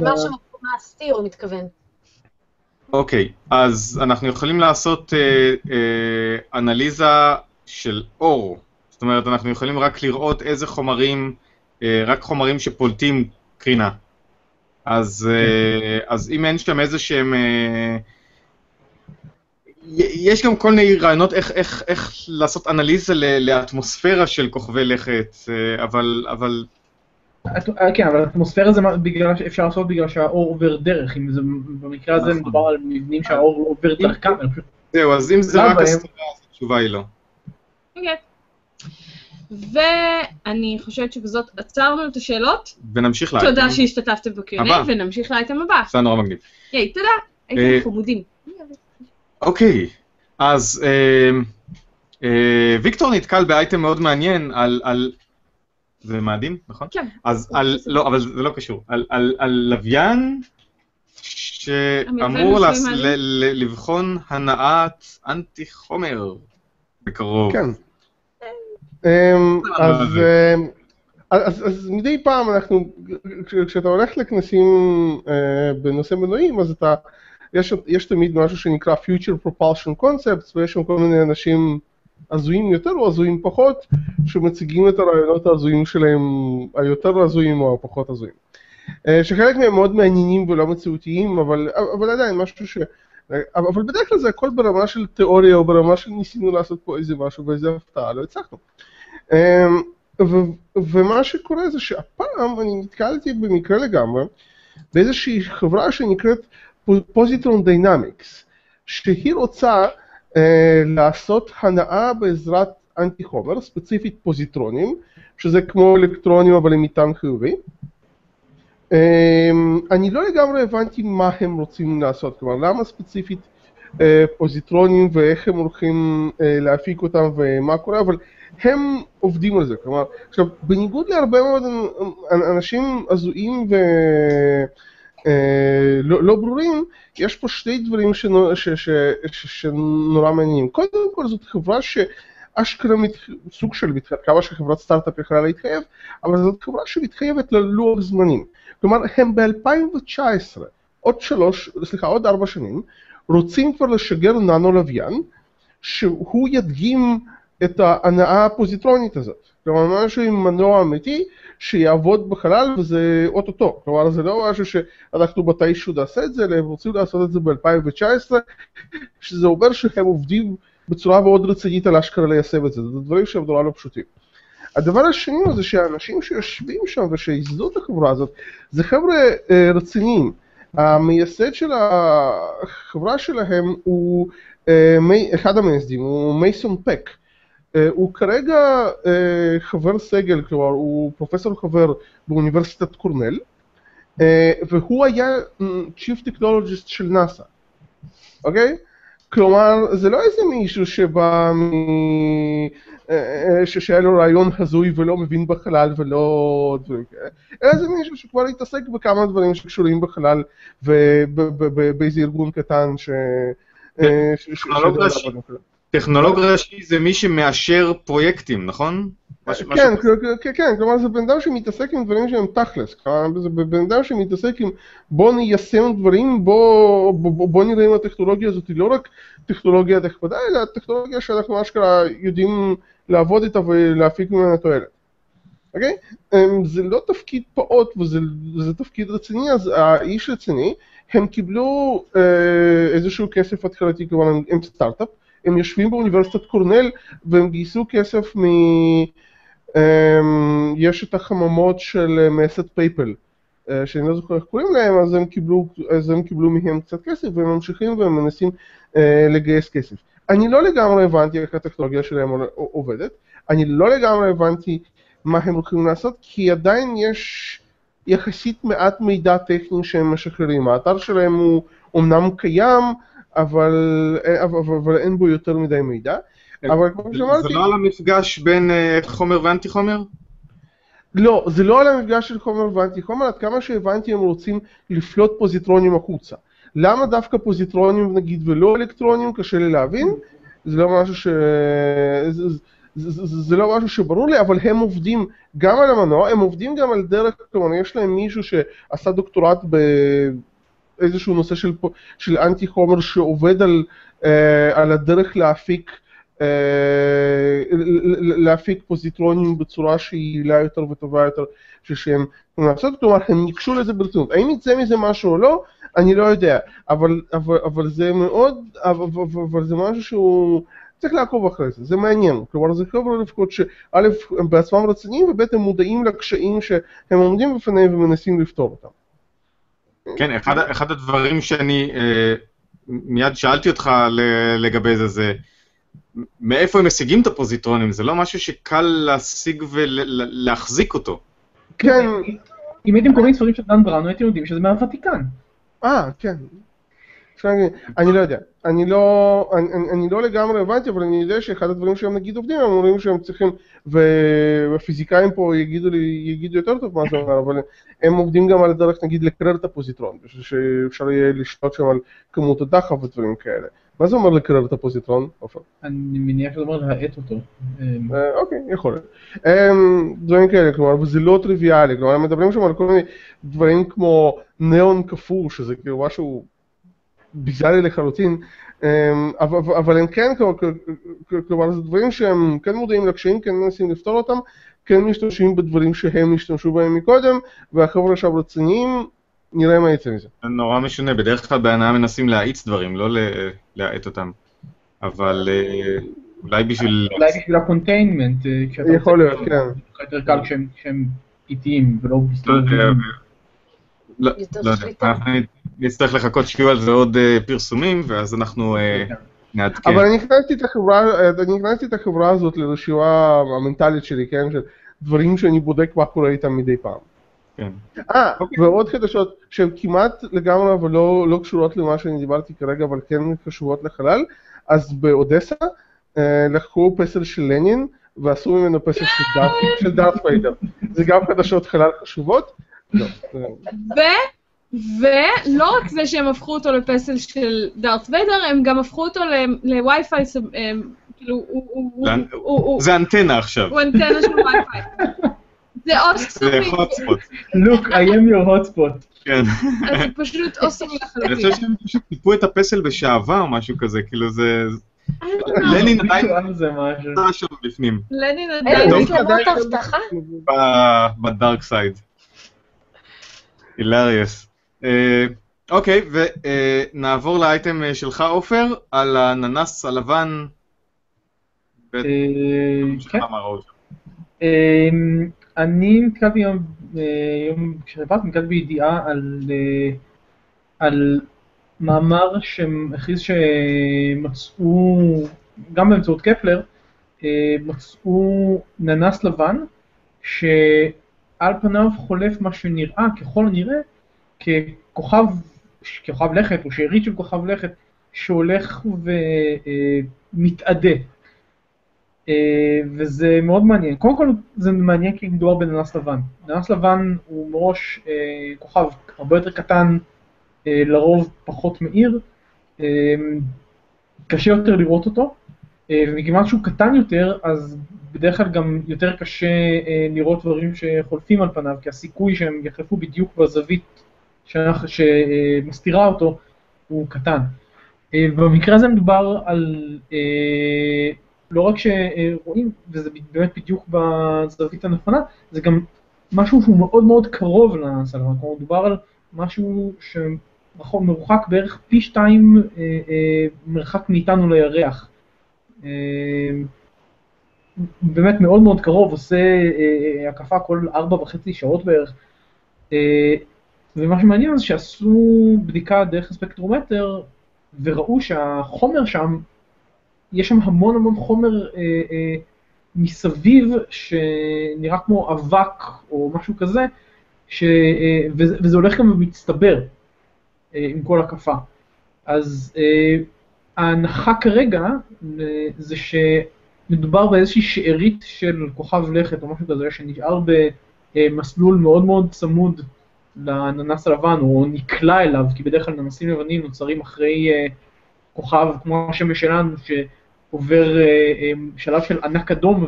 מה שמקום הסתיר, הוא מתכוון. אוקיי, אז אנחנו יכולים לעשות אה, אה, אנליזה של אור. זאת אומרת, אנחנו יכולים רק לראות איזה חומרים, אה, רק חומרים שפולטים קרינה. אז, אה, אז אם אין שם איזה שהם... אה, יש גם כל מיני רעיונות איך, איך, איך לעשות אנליזה ל- לאטמוספירה של כוכבי לכת, אה, אבל, אבל את- כן, אבל האטמוספירה זה בגלל שאפשר לעשות בגלל שהאור עובר דרך, אם זה במקרה הזה נכון. מדובר על מבנים שהאור לא עובר דרכם, חושב זהו, אז אם זה רק הסתרה, אז התשובה היא לא. ואני חושבת שבזאת עצרנו את השאלות. ונמשיך לאייטם. תודה שהשתתפתם הבא. ונמשיך לאייטם הבא. זה היה נורא מגניב. היי, תודה, אה, הייתם חמודים. אוקיי, אז אה, אה, ויקטור נתקל באייטם מאוד מעניין על... זה מאדים, נכון? כן. אז על... לא, אבל זה לא קשור. על, לוויין שאמור לבחון הנעת אנטי חומר בקרוב. כן. אמ, אה, אז, אמ, אז, אז מדי פעם אנחנו, כש- כשאתה הולך לכנסים אה, בנושא מנועים, אז אתה, יש, יש תמיד משהו שנקרא Future Propulsion Concepts, ויש שם כל מיני אנשים הזויים יותר או הזויים פחות, שמציגים את הרעיונות ההזויים שלהם, היותר הזויים או הפחות הזויים. אה, שחלק מהם מאוד מעניינים ולא מציאותיים, אבל, אבל עדיין משהו ש... אבל בדרך כלל זה הכל ברמה של תיאוריה או ברמה של ניסינו לעשות פה איזה משהו ואיזה הפתעה, לא הצלחנו. אמ, ומה שקורה זה שהפעם אני נתקלתי במקרה לגמרי באיזושהי חברה שנקראת Positron Dynamics, שהיא רוצה אה, לעשות הנעה בעזרת אנטי חומר, ספציפית פוזיטרונים, שזה כמו אלקטרונים אבל עם מטען חיובי. אמ, אני לא לגמרי הבנתי מה הם רוצים לעשות, כלומר למה ספציפית אה, פוזיטרונים ואיך הם הולכים אה, להפיק אותם ומה קורה, אבל הם עובדים על זה, כלומר, עכשיו בניגוד להרבה מאוד אנשים הזויים ולא אה, לא ברורים, יש פה שתי דברים שנור, ש, ש, ש, שנורא מעניינים. קודם כל זאת חברה ש... אשכרה מת... סוג של מתחייב, כמה שחברת סטארט-אפ יכולה להתחייב, אבל זאת חברה שמתחייבת ללוח זמנים. כלומר, הם ב-2019, עוד שלוש, סליחה, עוד ארבע שנים, רוצים כבר לשגר ננו לוויין, שהוא ידגים את ההנאה הפוזיטרונית הזאת. כלומר, משהו עם מנוע אמיתי שיעבוד בחלל וזה אוטוטו. כלומר, זה לא משהו שאנחנו מתישהו נעשה את זה, אלא הם רוצים לעשות את זה ב-2019, שזה אומר שהם עובדים בצורה מאוד רצינית על אשכרה ליישם את זה. זה דברים שהם נורא לא פשוטים. הדבר השני זה שהאנשים שיושבים שם ושייסדו את החברה הזאת, זה חבר'ה אה, רציניים. המייסד של החברה שלהם הוא אה, אחד המייסדים, הוא מייסון פק. אה, הוא כרגע אה, חבר סגל, כלומר הוא פרופסור חבר באוניברסיטת קורנל, אה, והוא היה Chief Technologist של נאסא, אוקיי? כלומר, זה לא איזה מישהו שבא מ... שהיה לו רעיון הזוי ולא מבין בחלל ולא דברים כאלה, אלא זה מישהו שכבר התעסק בכמה דברים שקשורים בחלל ובאיזה ארגון קטן ש... טכנולוג ראשי זה מי שמאשר פרויקטים, נכון? כן, כן, כן, כלומר זה בן אדם שמתעסק עם דברים שהם תכלס, זה בן אדם שמתעסק עם בוא ניישם דברים, בוא, בוא, בוא נראה אם הטכנולוגיה הזאת היא לא רק טכנולוגיה נכבדה, אלא טכנולוגיה שאנחנו אשכרה יודעים לעבוד איתה ולהפיק ממנה תועלת. אוקיי? אמ, זה לא תפקיד פעוט וזה תפקיד רציני, אז האיש רציני, הם קיבלו אה, איזשהו כסף התחלתי, כלומר הם סטארט-אפ, הם יושבים באוניברסיטת קורנל והם גייסו כסף מ... אמ, יש את החממות של מייסד PayPal, אה, שאני לא זוכר איך קוראים להם, אז הם קיבלו, אז הם קיבלו מהם קצת כסף והם ממשיכים והם מנסים אה, לגייס כסף. אני לא לגמרי הבנתי איך הטכנולוגיה שלהם עובדת, אני לא לגמרי הבנתי מה הם הולכים לעשות, כי עדיין יש יחסית מעט מידע טכני שהם משחררים. האתר שלהם הוא אומנם קיים, אבל, אבל, אבל אין בו יותר מדי מידע. אבל כמו שאמרתי... זה לא על המפגש בין uh, חומר ואנטי חומר? לא, זה לא על המפגש של חומר ואנטי חומר, עד כמה שהבנתי הם רוצים לפלוט פוזיטרונים החוצה. למה דווקא פוזיטרונים נגיד ולא אלקטרונים, קשה לי להבין, זה לא משהו ש... זה, זה, זה, זה לא משהו שברור לי, אבל הם עובדים גם על המנוע, הם עובדים גם על דרך, כלומר יש להם מישהו שעשה דוקטורט באיזשהו נושא של, של אנטי חומר שעובד על, אה, על הדרך להפיק אה, להפיק פוזיטרונים בצורה שהיא יעילה יותר וטובה יותר שהם לעשות, כלומר הם ניגשו לזה ברצינות. האם יצא מזה משהו או לא, אני לא יודע, אבל, אבל, אבל זה מאוד, אבל, אבל זה משהו שהוא... צריך לעקוב אחרי זה, זה מעניין, כלומר זה חבר'ה לפחות שא' הם בעצמם רציניים וב' הם מודעים לקשיים שהם עומדים בפניהם ומנסים לפתור אותם. כן, אחד, אחד הדברים שאני אה, מיד שאלתי אותך לגבי זה, זה מאיפה הם משיגים את הפוזיטרונים, זה לא משהו שקל להשיג ולהחזיק אותו. כן. אם הייתם קוראים ספרים של דן בראנו, הייתם יודעים שזה מהוותיקן. אה, כן. אני לא יודע, אני לא, אני, אני לא לגמרי הבנתי, אבל אני יודע שאחד הדברים שהם נגיד עובדים, הם אומרים שהם צריכים, והפיזיקאים פה יגידו לי, יגידו יותר טוב מה זה אומר, אבל הם עובדים גם על הדרך נגיד לקרר את הפוזיטרון, שאפשר יהיה לשלוט שם על כמות הדחף ודברים כאלה. מה זה אומר לקרר את הפוזיטרון, עופר? אני מניח שזה אומר להאט אותו. אה, אוקיי, יכול להיות. אמ, דברים כאלה, כלומר, וזה לא טריוויאלי, כלומר, מדברים שם על כל מיני דברים כמו ניאון קפוא, שזה כאילו משהו ביזארי לחלוטין, אמ, אבל, אבל הם כן, כלומר זה דברים שהם כן מודעים לקשיים, כן מנסים לפתור אותם, כן משתמשים בדברים שהם השתמשו בהם מקודם, והחבר'ה עכשיו רציניים, נראה מה יצא מזה. זה נורא משונה, בדרך כלל בהנאה מנסים להאיץ דברים, לא להאט אותם. אבל אה, אולי בשביל... אולי בשביל ה containment, אה, יכול להיות, כן. יותר קל כשהם- איטיים ולא לא יודע. לא לא. אנחנו נצטרך לחכות שיהיו על זה עוד אה, פרסומים, ואז אנחנו אה, נעדכן. אבל אני הכנסתי את החברה, הזאת לרשימה המנטלית שלי, כן, של דברים שאני בודק מה קורה איתם מדי פעם. כן. אה, ועוד חדשות שהן כמעט לגמרי אבל לא, לא קשורות למה שאני דיברתי כרגע, אבל כן חשובות לחלל, אז באודסה אה, לקחו פסל של לנין ועשו ממנו פסל של דארט, ויידר. זה גם חדשות חלל חשובות. לא, ו... ולא רק זה שהם הפכו אותו לפסל של דארט ויידר, הם גם הפכו אותו לווי-פיי, כאילו, הוא- זה- זה אנטנה עכשיו, הוא אנטנה של ווי-פיי. זה זה אוסומי, hotspot, Look, I am your hotspot. כן. אז זה פשוט אוסומי אני חושב לחלוטין. שהם פשוט טיפו את הפסל בשעווה או משהו כזה, כאילו זה... לנין עדיין זה. נמצא שם בפנים, לנין אין עדיין... טוב. מצלמות אבטחה? בדארק סייד. הילריוס. אוקיי, ונעבור לאייטם אה, שלך עופר, על הננס הלבן. אה, כן. אני נתקלתי יום, אה, יום נתקלתי בידיעה על, אה, מאמר שהכריז שמצאו, גם באמצעות קפלר, אה, מצאו ננס לבן, שעל פניו חולף מה שנראה, ככל הנראה, ככוכב, כוכב לכת, או שארית של כוכב לכת, שהולך ומתאדה. אה, וזה מאוד מעניין. קודם כל זה מעניין כי מדובר בננס לבן. ננס לבן הוא מראש אה, כוכב הרבה יותר קטן, אה, לרוב פחות מאיר, אה, קשה יותר לראות אותו, אה, ומכיוון שהוא קטן יותר, אז בדרך כלל גם יותר קשה אה, לראות דברים שחולפים על פניו, כי הסיכוי שהם יחלפו בדיוק בזווית שמסתירה אותו הוא קטן. אה, במקרה הזה מדובר על אה, לא רק שרואים, וזה באמת בדיוק בזווית הנכונה, זה גם משהו שהוא מאוד מאוד קרוב לסלון, כלומר מדובר על משהו שמרוחק בערך פי שתיים אה, מרחק מאיתנו לירח. באמת מאוד מאוד קרוב, עושה הקפה כל ארבע וחצי שעות בערך. ומה שמעניין זה שעשו בדיקה דרך הספקטרומטר וראו שהחומר שם יש שם המון המון חומר אה, אה, מסביב שנראה כמו אבק או משהו כזה, ש, אה, וזה, וזה הולך גם ומצטבר אה, עם כל הקפה. אז אה, ההנחה כרגע אה, זה שמדובר באיזושהי שארית של כוכב לכת או משהו כזה שנשאר במסלול מאוד מאוד צמוד לננס הלבן, או נקלע אליו, כי בדרך כלל ננסים לבנים נוצרים אחרי אה, כוכב כמו השמש שלנו, שעובר אה, אה, שלב של ענק אדום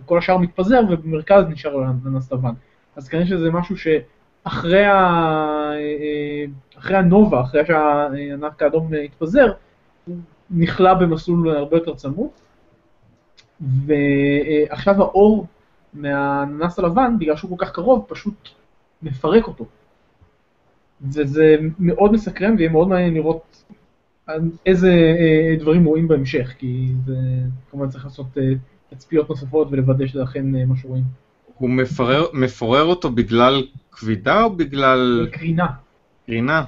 וכל השאר מתפזר, ובמרכז נשאר ננס לבן. אז כנראה שזה משהו שאחרי ה... אה, אחרי הנובה, אחרי שהענק האדום אה, התפזר, הוא נכלא במסלול הרבה יותר צמוד. ועכשיו האור מהננס הלבן, בגלל שהוא כל כך קרוב, פשוט מפרק אותו. וזה מאוד מסקרן ויהיה מאוד מעניין לראות איזה אה, דברים רואים בהמשך, כי זה כמובן צריך לעשות אה, תצפיות נוספות ולוודא שזה אכן אה, מה שרואים. הוא מפורר, מפורר אותו בגלל כבידה או בגלל קרינה. קרינה?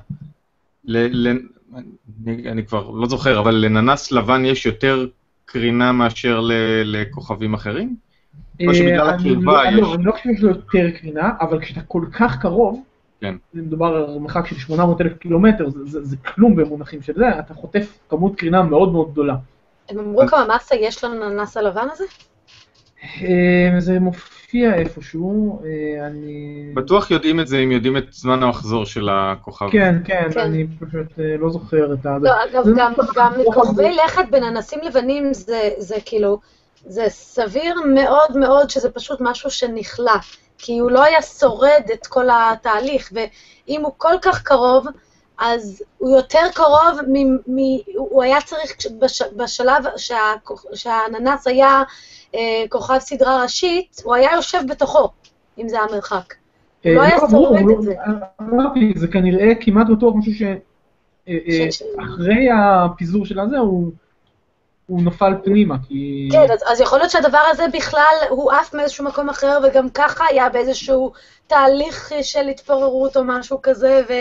ל, ל, אני, אני כבר לא זוכר, אבל לננס לבן יש יותר קרינה מאשר ל, לכוכבים אחרים? או שבגלל אה, אני הקרבה לא- יש- לא, אני לא חושב שיש לו יותר קרינה, אבל כשאתה כל כך קרוב, כן. מדובר על מרחק של 800 אלף קילומטר, זה, זה, זה כלום במונחים של זה, אתה חוטף כמות קרינה מאוד מאוד גדולה. הם אמרו כמה מסה יש לננס הלבן הזה? אה, זה מופיע איפשהו, אה, אני... בטוח יודעים את זה אם יודעים את זמן המחזור של הכוכב. כן, כן, כן. אני פשוט אה, לא זוכר את ה... לא, אגב, גם, גם כוכבי לכת בננסים לבנים זה, זה כאילו, זה סביר מאוד מאוד שזה פשוט משהו שנכלא, כי הוא לא היה שורד את כל התהליך, ואם הוא כל כך קרוב, אז הוא יותר קרוב, מ, מ, הוא היה צריך, בש, בשלב שה, שהאננס היה אה, כוכב סדרה ראשית, הוא היה יושב בתוכו, אם זה המרחק. אה, לא היה שורד את זה. אמרתי, זה כנראה כמעט בטוח משהו ש... אה, אה, הפיזור של הזה הוא הוא נפל פנימה, כי... כן, אז, אז יכול להיות שהדבר הזה בכלל הוא עף מאיזשהו מקום אחר, וגם ככה היה באיזשהו תהליך של התפוררות או משהו כזה, ו,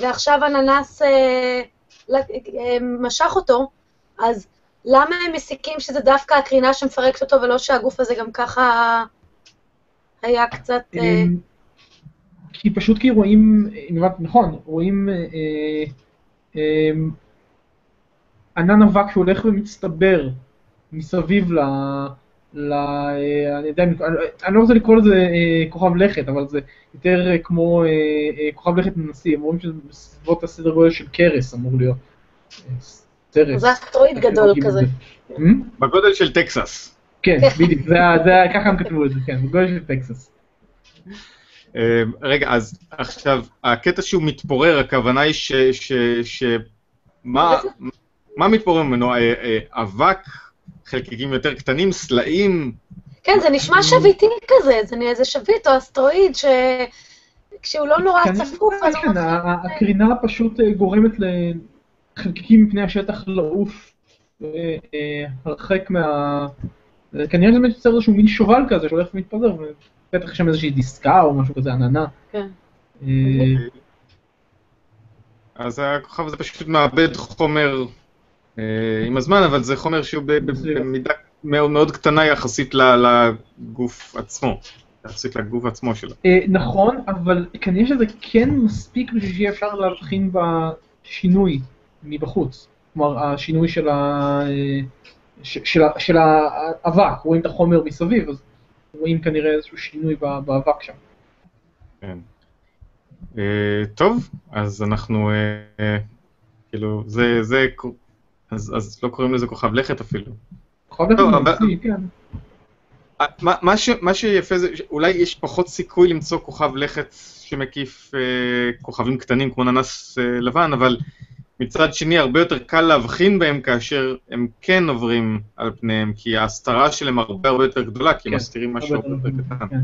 ועכשיו אננס אה, ל- אה, משך אותו, אז למה הם מסיקים שזה דווקא הקרינה שמפרקת אותו, ולא שהגוף הזה גם ככה היה קצת... אה, אמ, כי פשוט כי רואים, נכון, רואים אה, אמ, ענן אבק שהולך ומצטבר מסביב ל... ל אה, אני יודע, אני אני לא רוצה לקרוא לזה אה, כוכב לכת, אבל זה יותר אה, כמו אה, אה, כוכב לכת מנסי, הם אומרים שזה בסביבות הסדר גודל של קרס אמור להיות. סרס. זה אסטרואיד גדול כזה. אמ? בגודל של טקסס. כן, בדיוק, זה ה- ככה הם כתבו את זה, כן, בגודל של טקסס. אה, רגע, אז עכשיו, הקטע שהוא מתפורר, הכוונה היא ש... ש, ש מה, מה מתפורר ממנו? אה, אה, אבק, חלקיקים יותר קטנים, סלעים? כן, זה נשמע שביטי כזה, זה נהיה איזה שביט או אסטרואיד, ש... כשהוא לא נורא כנראה צפוף, אז הוא... כן, הקרינה פשוט אה, גורמת לחלקיקים מפני השטח לעוף הרחק מה... אה, כנראה זה באמת יוצר איזשהו מין שובל כזה שהולך ומתפזר, ובטח יש שם איזושהי דיסקה או משהו כזה, עננה. כן. אה, אז הכוכב הזה פשוט מאבד חומר עם הזמן, אבל זה חומר שהוא. במידה מאוד מאוד קטנה יחסית לגוף עצמו, יחסית לגוף עצמו שלו. אה, נכון, אבל כנראה שזה כן מספיק בשביל שיהיה אפשר להבחין בשינוי מבחוץ. כלומר, השינוי של ה... אה, של ה- של האבק, רואים את החומר מסביב, אז רואים כנראה איזשהו שינוי באבק שם. כן. אה, טוב, אז אנחנו, אה, אה, כאילו, זה, זה, אז, אז לא קוראים לזה כוכב לכת אפילו. יכול להיות לא, שזה אבל- ממציא, כן. אה, מה, מה, ש, מה שיפה זה שאולי יש פחות סיכוי למצוא כוכב לכת שמקיף אה, כוכבים קטנים כמו ננס אה, לבן, אבל מצד שני הרבה יותר קל להבחין בהם כאשר הם כן עוברים על פניהם, כי ההסתרה שלהם הרבה הרבה יותר גדולה, כי הם כן, מסתירים משהו הרבה יותר קטן. כן.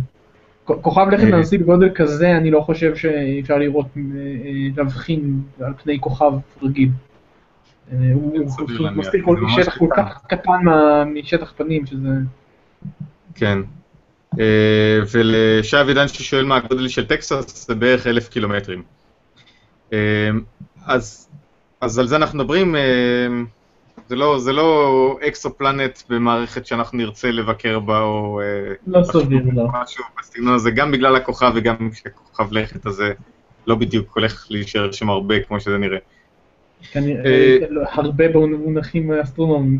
כוכב לכת אה. לנשיא בגודל כזה, אני לא חושב שאפשר לראות, אה, להבחין על פני כוכב רגיל. אה, הוא ממש שטח כל. כך קטן משטח פנים, שזה... כן. אה, ולשי אבידן ששואל מה הגודל של טקסס, זה בערך אלף קילומטרים. אה, אז, אז על זה אנחנו מדברים, זה לא, זה לא אקסופלנט במערכת שאנחנו נרצה לבקר בה, או לא סביר, לא. משהו בסגנון הזה, גם בגלל הכוכב וגם כשכוכב לכת הזה לא בדיוק הולך להישאר שם הרבה כמו שזה נראה. כנראה, אה, לא, הרבה במונחים אסטרונומיים,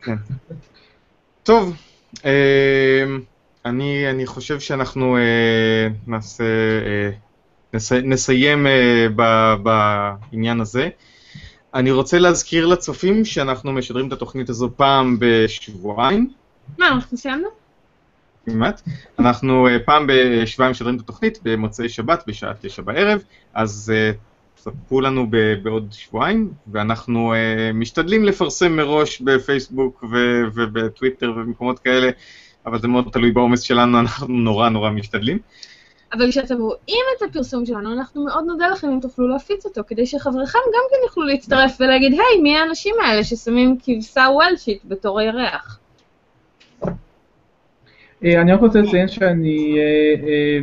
כן. טוב, אה, אני, אני חושב שאנחנו אה, נעשה, נסיים ב, בעניין הזה. אני רוצה להזכיר לצופים שאנחנו משדרים את התוכנית הזו פעם בשבועיים, מה, אנחנו סיימנו? כמעט. אנחנו פעם בשבועיים משדרים את התוכנית במוצאי שבת בשעה תשע בערב, אז צפו לנו ב- בעוד שבועיים, ואנחנו אה, משתדלים לפרסם מראש בפייסבוק ו- ובטוויטר ובמקומות כאלה, אבל זה מאוד תלוי בעומס שלנו, אנחנו נורא נורא משתדלים. אבל כשאתם רואים את הפרסום שלנו, אנחנו מאוד נודה לכם אם תוכלו להפיץ אותו, כדי שחבריכם גם כן יוכלו להצטרף ולהגיד, היי, מי האנשים האלה ששמים כבשה וולשית בתור הירח? אה, אני רק רוצה לציין שאני אה,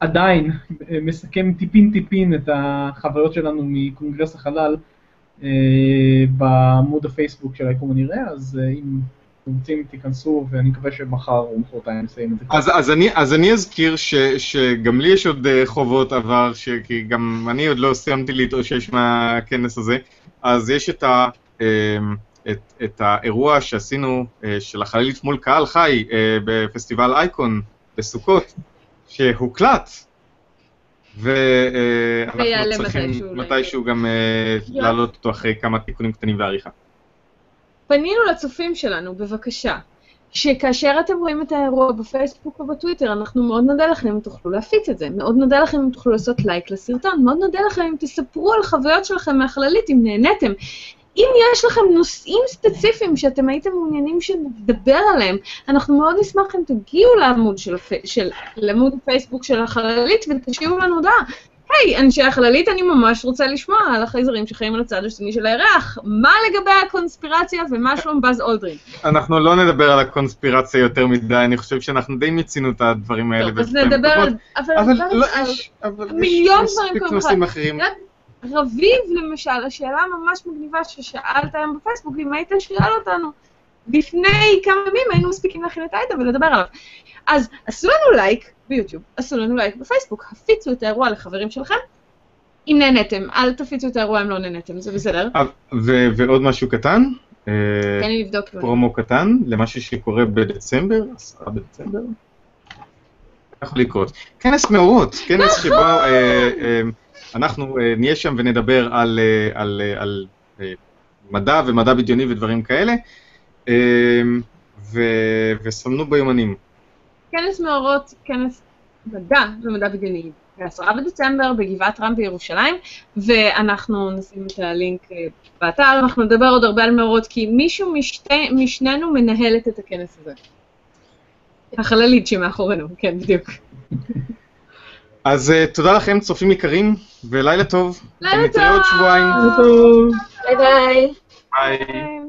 עדיין אה, מסכם טיפין טיפין את החוויות שלנו מקונגרס החלל אה, בעמוד הפייסבוק של היקום הנראה, אז אה, אם אתם רוצים תיכנסו ואני מקווה שמחר או מחרתיים נסיים את זה. אז, אז, אני, אז אני אזכיר ש, שגם לי יש עוד חובות עבר, ש, כי גם אני עוד לא סיימתי להתאושש מהכנס הזה, אז יש את, ה, אה, את, את האירוע שעשינו של החללית מול קהל חי בפסטיבל אייקון בסוכות, שהוקלט, ואנחנו ויעלה צריכים מתישהו, מתישהו גם אה, להעלות אותו אחרי כמה תיקונים קטנים ועריכה. פנינו לצופים שלנו, בבקשה. שכאשר אתם רואים את האירוע בפייסבוק או בטוויטר, אנחנו מאוד נודה לכם אם תוכלו להפיץ את זה, מאוד נודה לכם אם תוכלו לעשות לייק לסרטון, מאוד נודה לכם אם תספרו על חוויות שלכם מהחללית, אם נהניתם. אם יש לכם נושאים ספציפיים שאתם הייתם מעוניינים שנדבר עליהם, אנחנו מאוד נשמח אם תגיעו לעמוד של. של... לעמוד הפייסבוק של החללית ותשאירו לנו הודעה. היי, אנשי החללית, אני ממש רוצה לשמוע על החייזרים שחיים על הצד השני של הירח. מה לגבי הקונספירציה ומה שלום באז אולדרין? אנחנו לא נדבר על הקונספירציה יותר מדי, אני חושב שאנחנו די מיצינו את הדברים האלה. טוב, אז נדבר על... אבל אבל נדבר לא, יש אבל יש מיליון דברים מספיק נושאים. אחרים. רביב, למשל, השאלה ממש מגניבה ששאלת היום בפייסבוק, אם היית שואל אותנו לפני כמה ימים, לא היינו מספיקים להכין את האייטם ולדבר עליו. אז עשו לנו לייק ביוטיוב, עשו לנו לייק בפייסבוק, הפיצו את האירוע לחברים שלכם. אם נהניתם, אל תפיצו את האירוע אם לא נהניתם, זה בסדר. אה, ועוד משהו קטן, אה, תן לי לבדוק. פרומו קטן למשהו שקורה בדצמבר, 10 בדצמבר. יכול לקרות. כנס מאורות, כנס שבו אה, אה, אנחנו אה, נהיה שם ונדבר על, אה, על, אה, על אה, מדע ומדע בדיוני ודברים כאלה, אה, ו- וסמנו ביומנים. כנס מאורות, כנס מדע ומדע בדיוני. ב-10 בדצמבר בגבעת רם בירושלים, ואנחנו נשים את הלינק באתר, אנחנו נדבר עוד הרבה על מאורות, כי מישהו משתי, משנינו מנהלת את הכנס הזה. החללית שמאחורינו, כן, בדיוק. אז אה, תודה לכם, צופים יקרים, ולילה טוב. לילה נתראה עוד טוב. שבועיים. טוב. ביי ביי. ביי. ביי.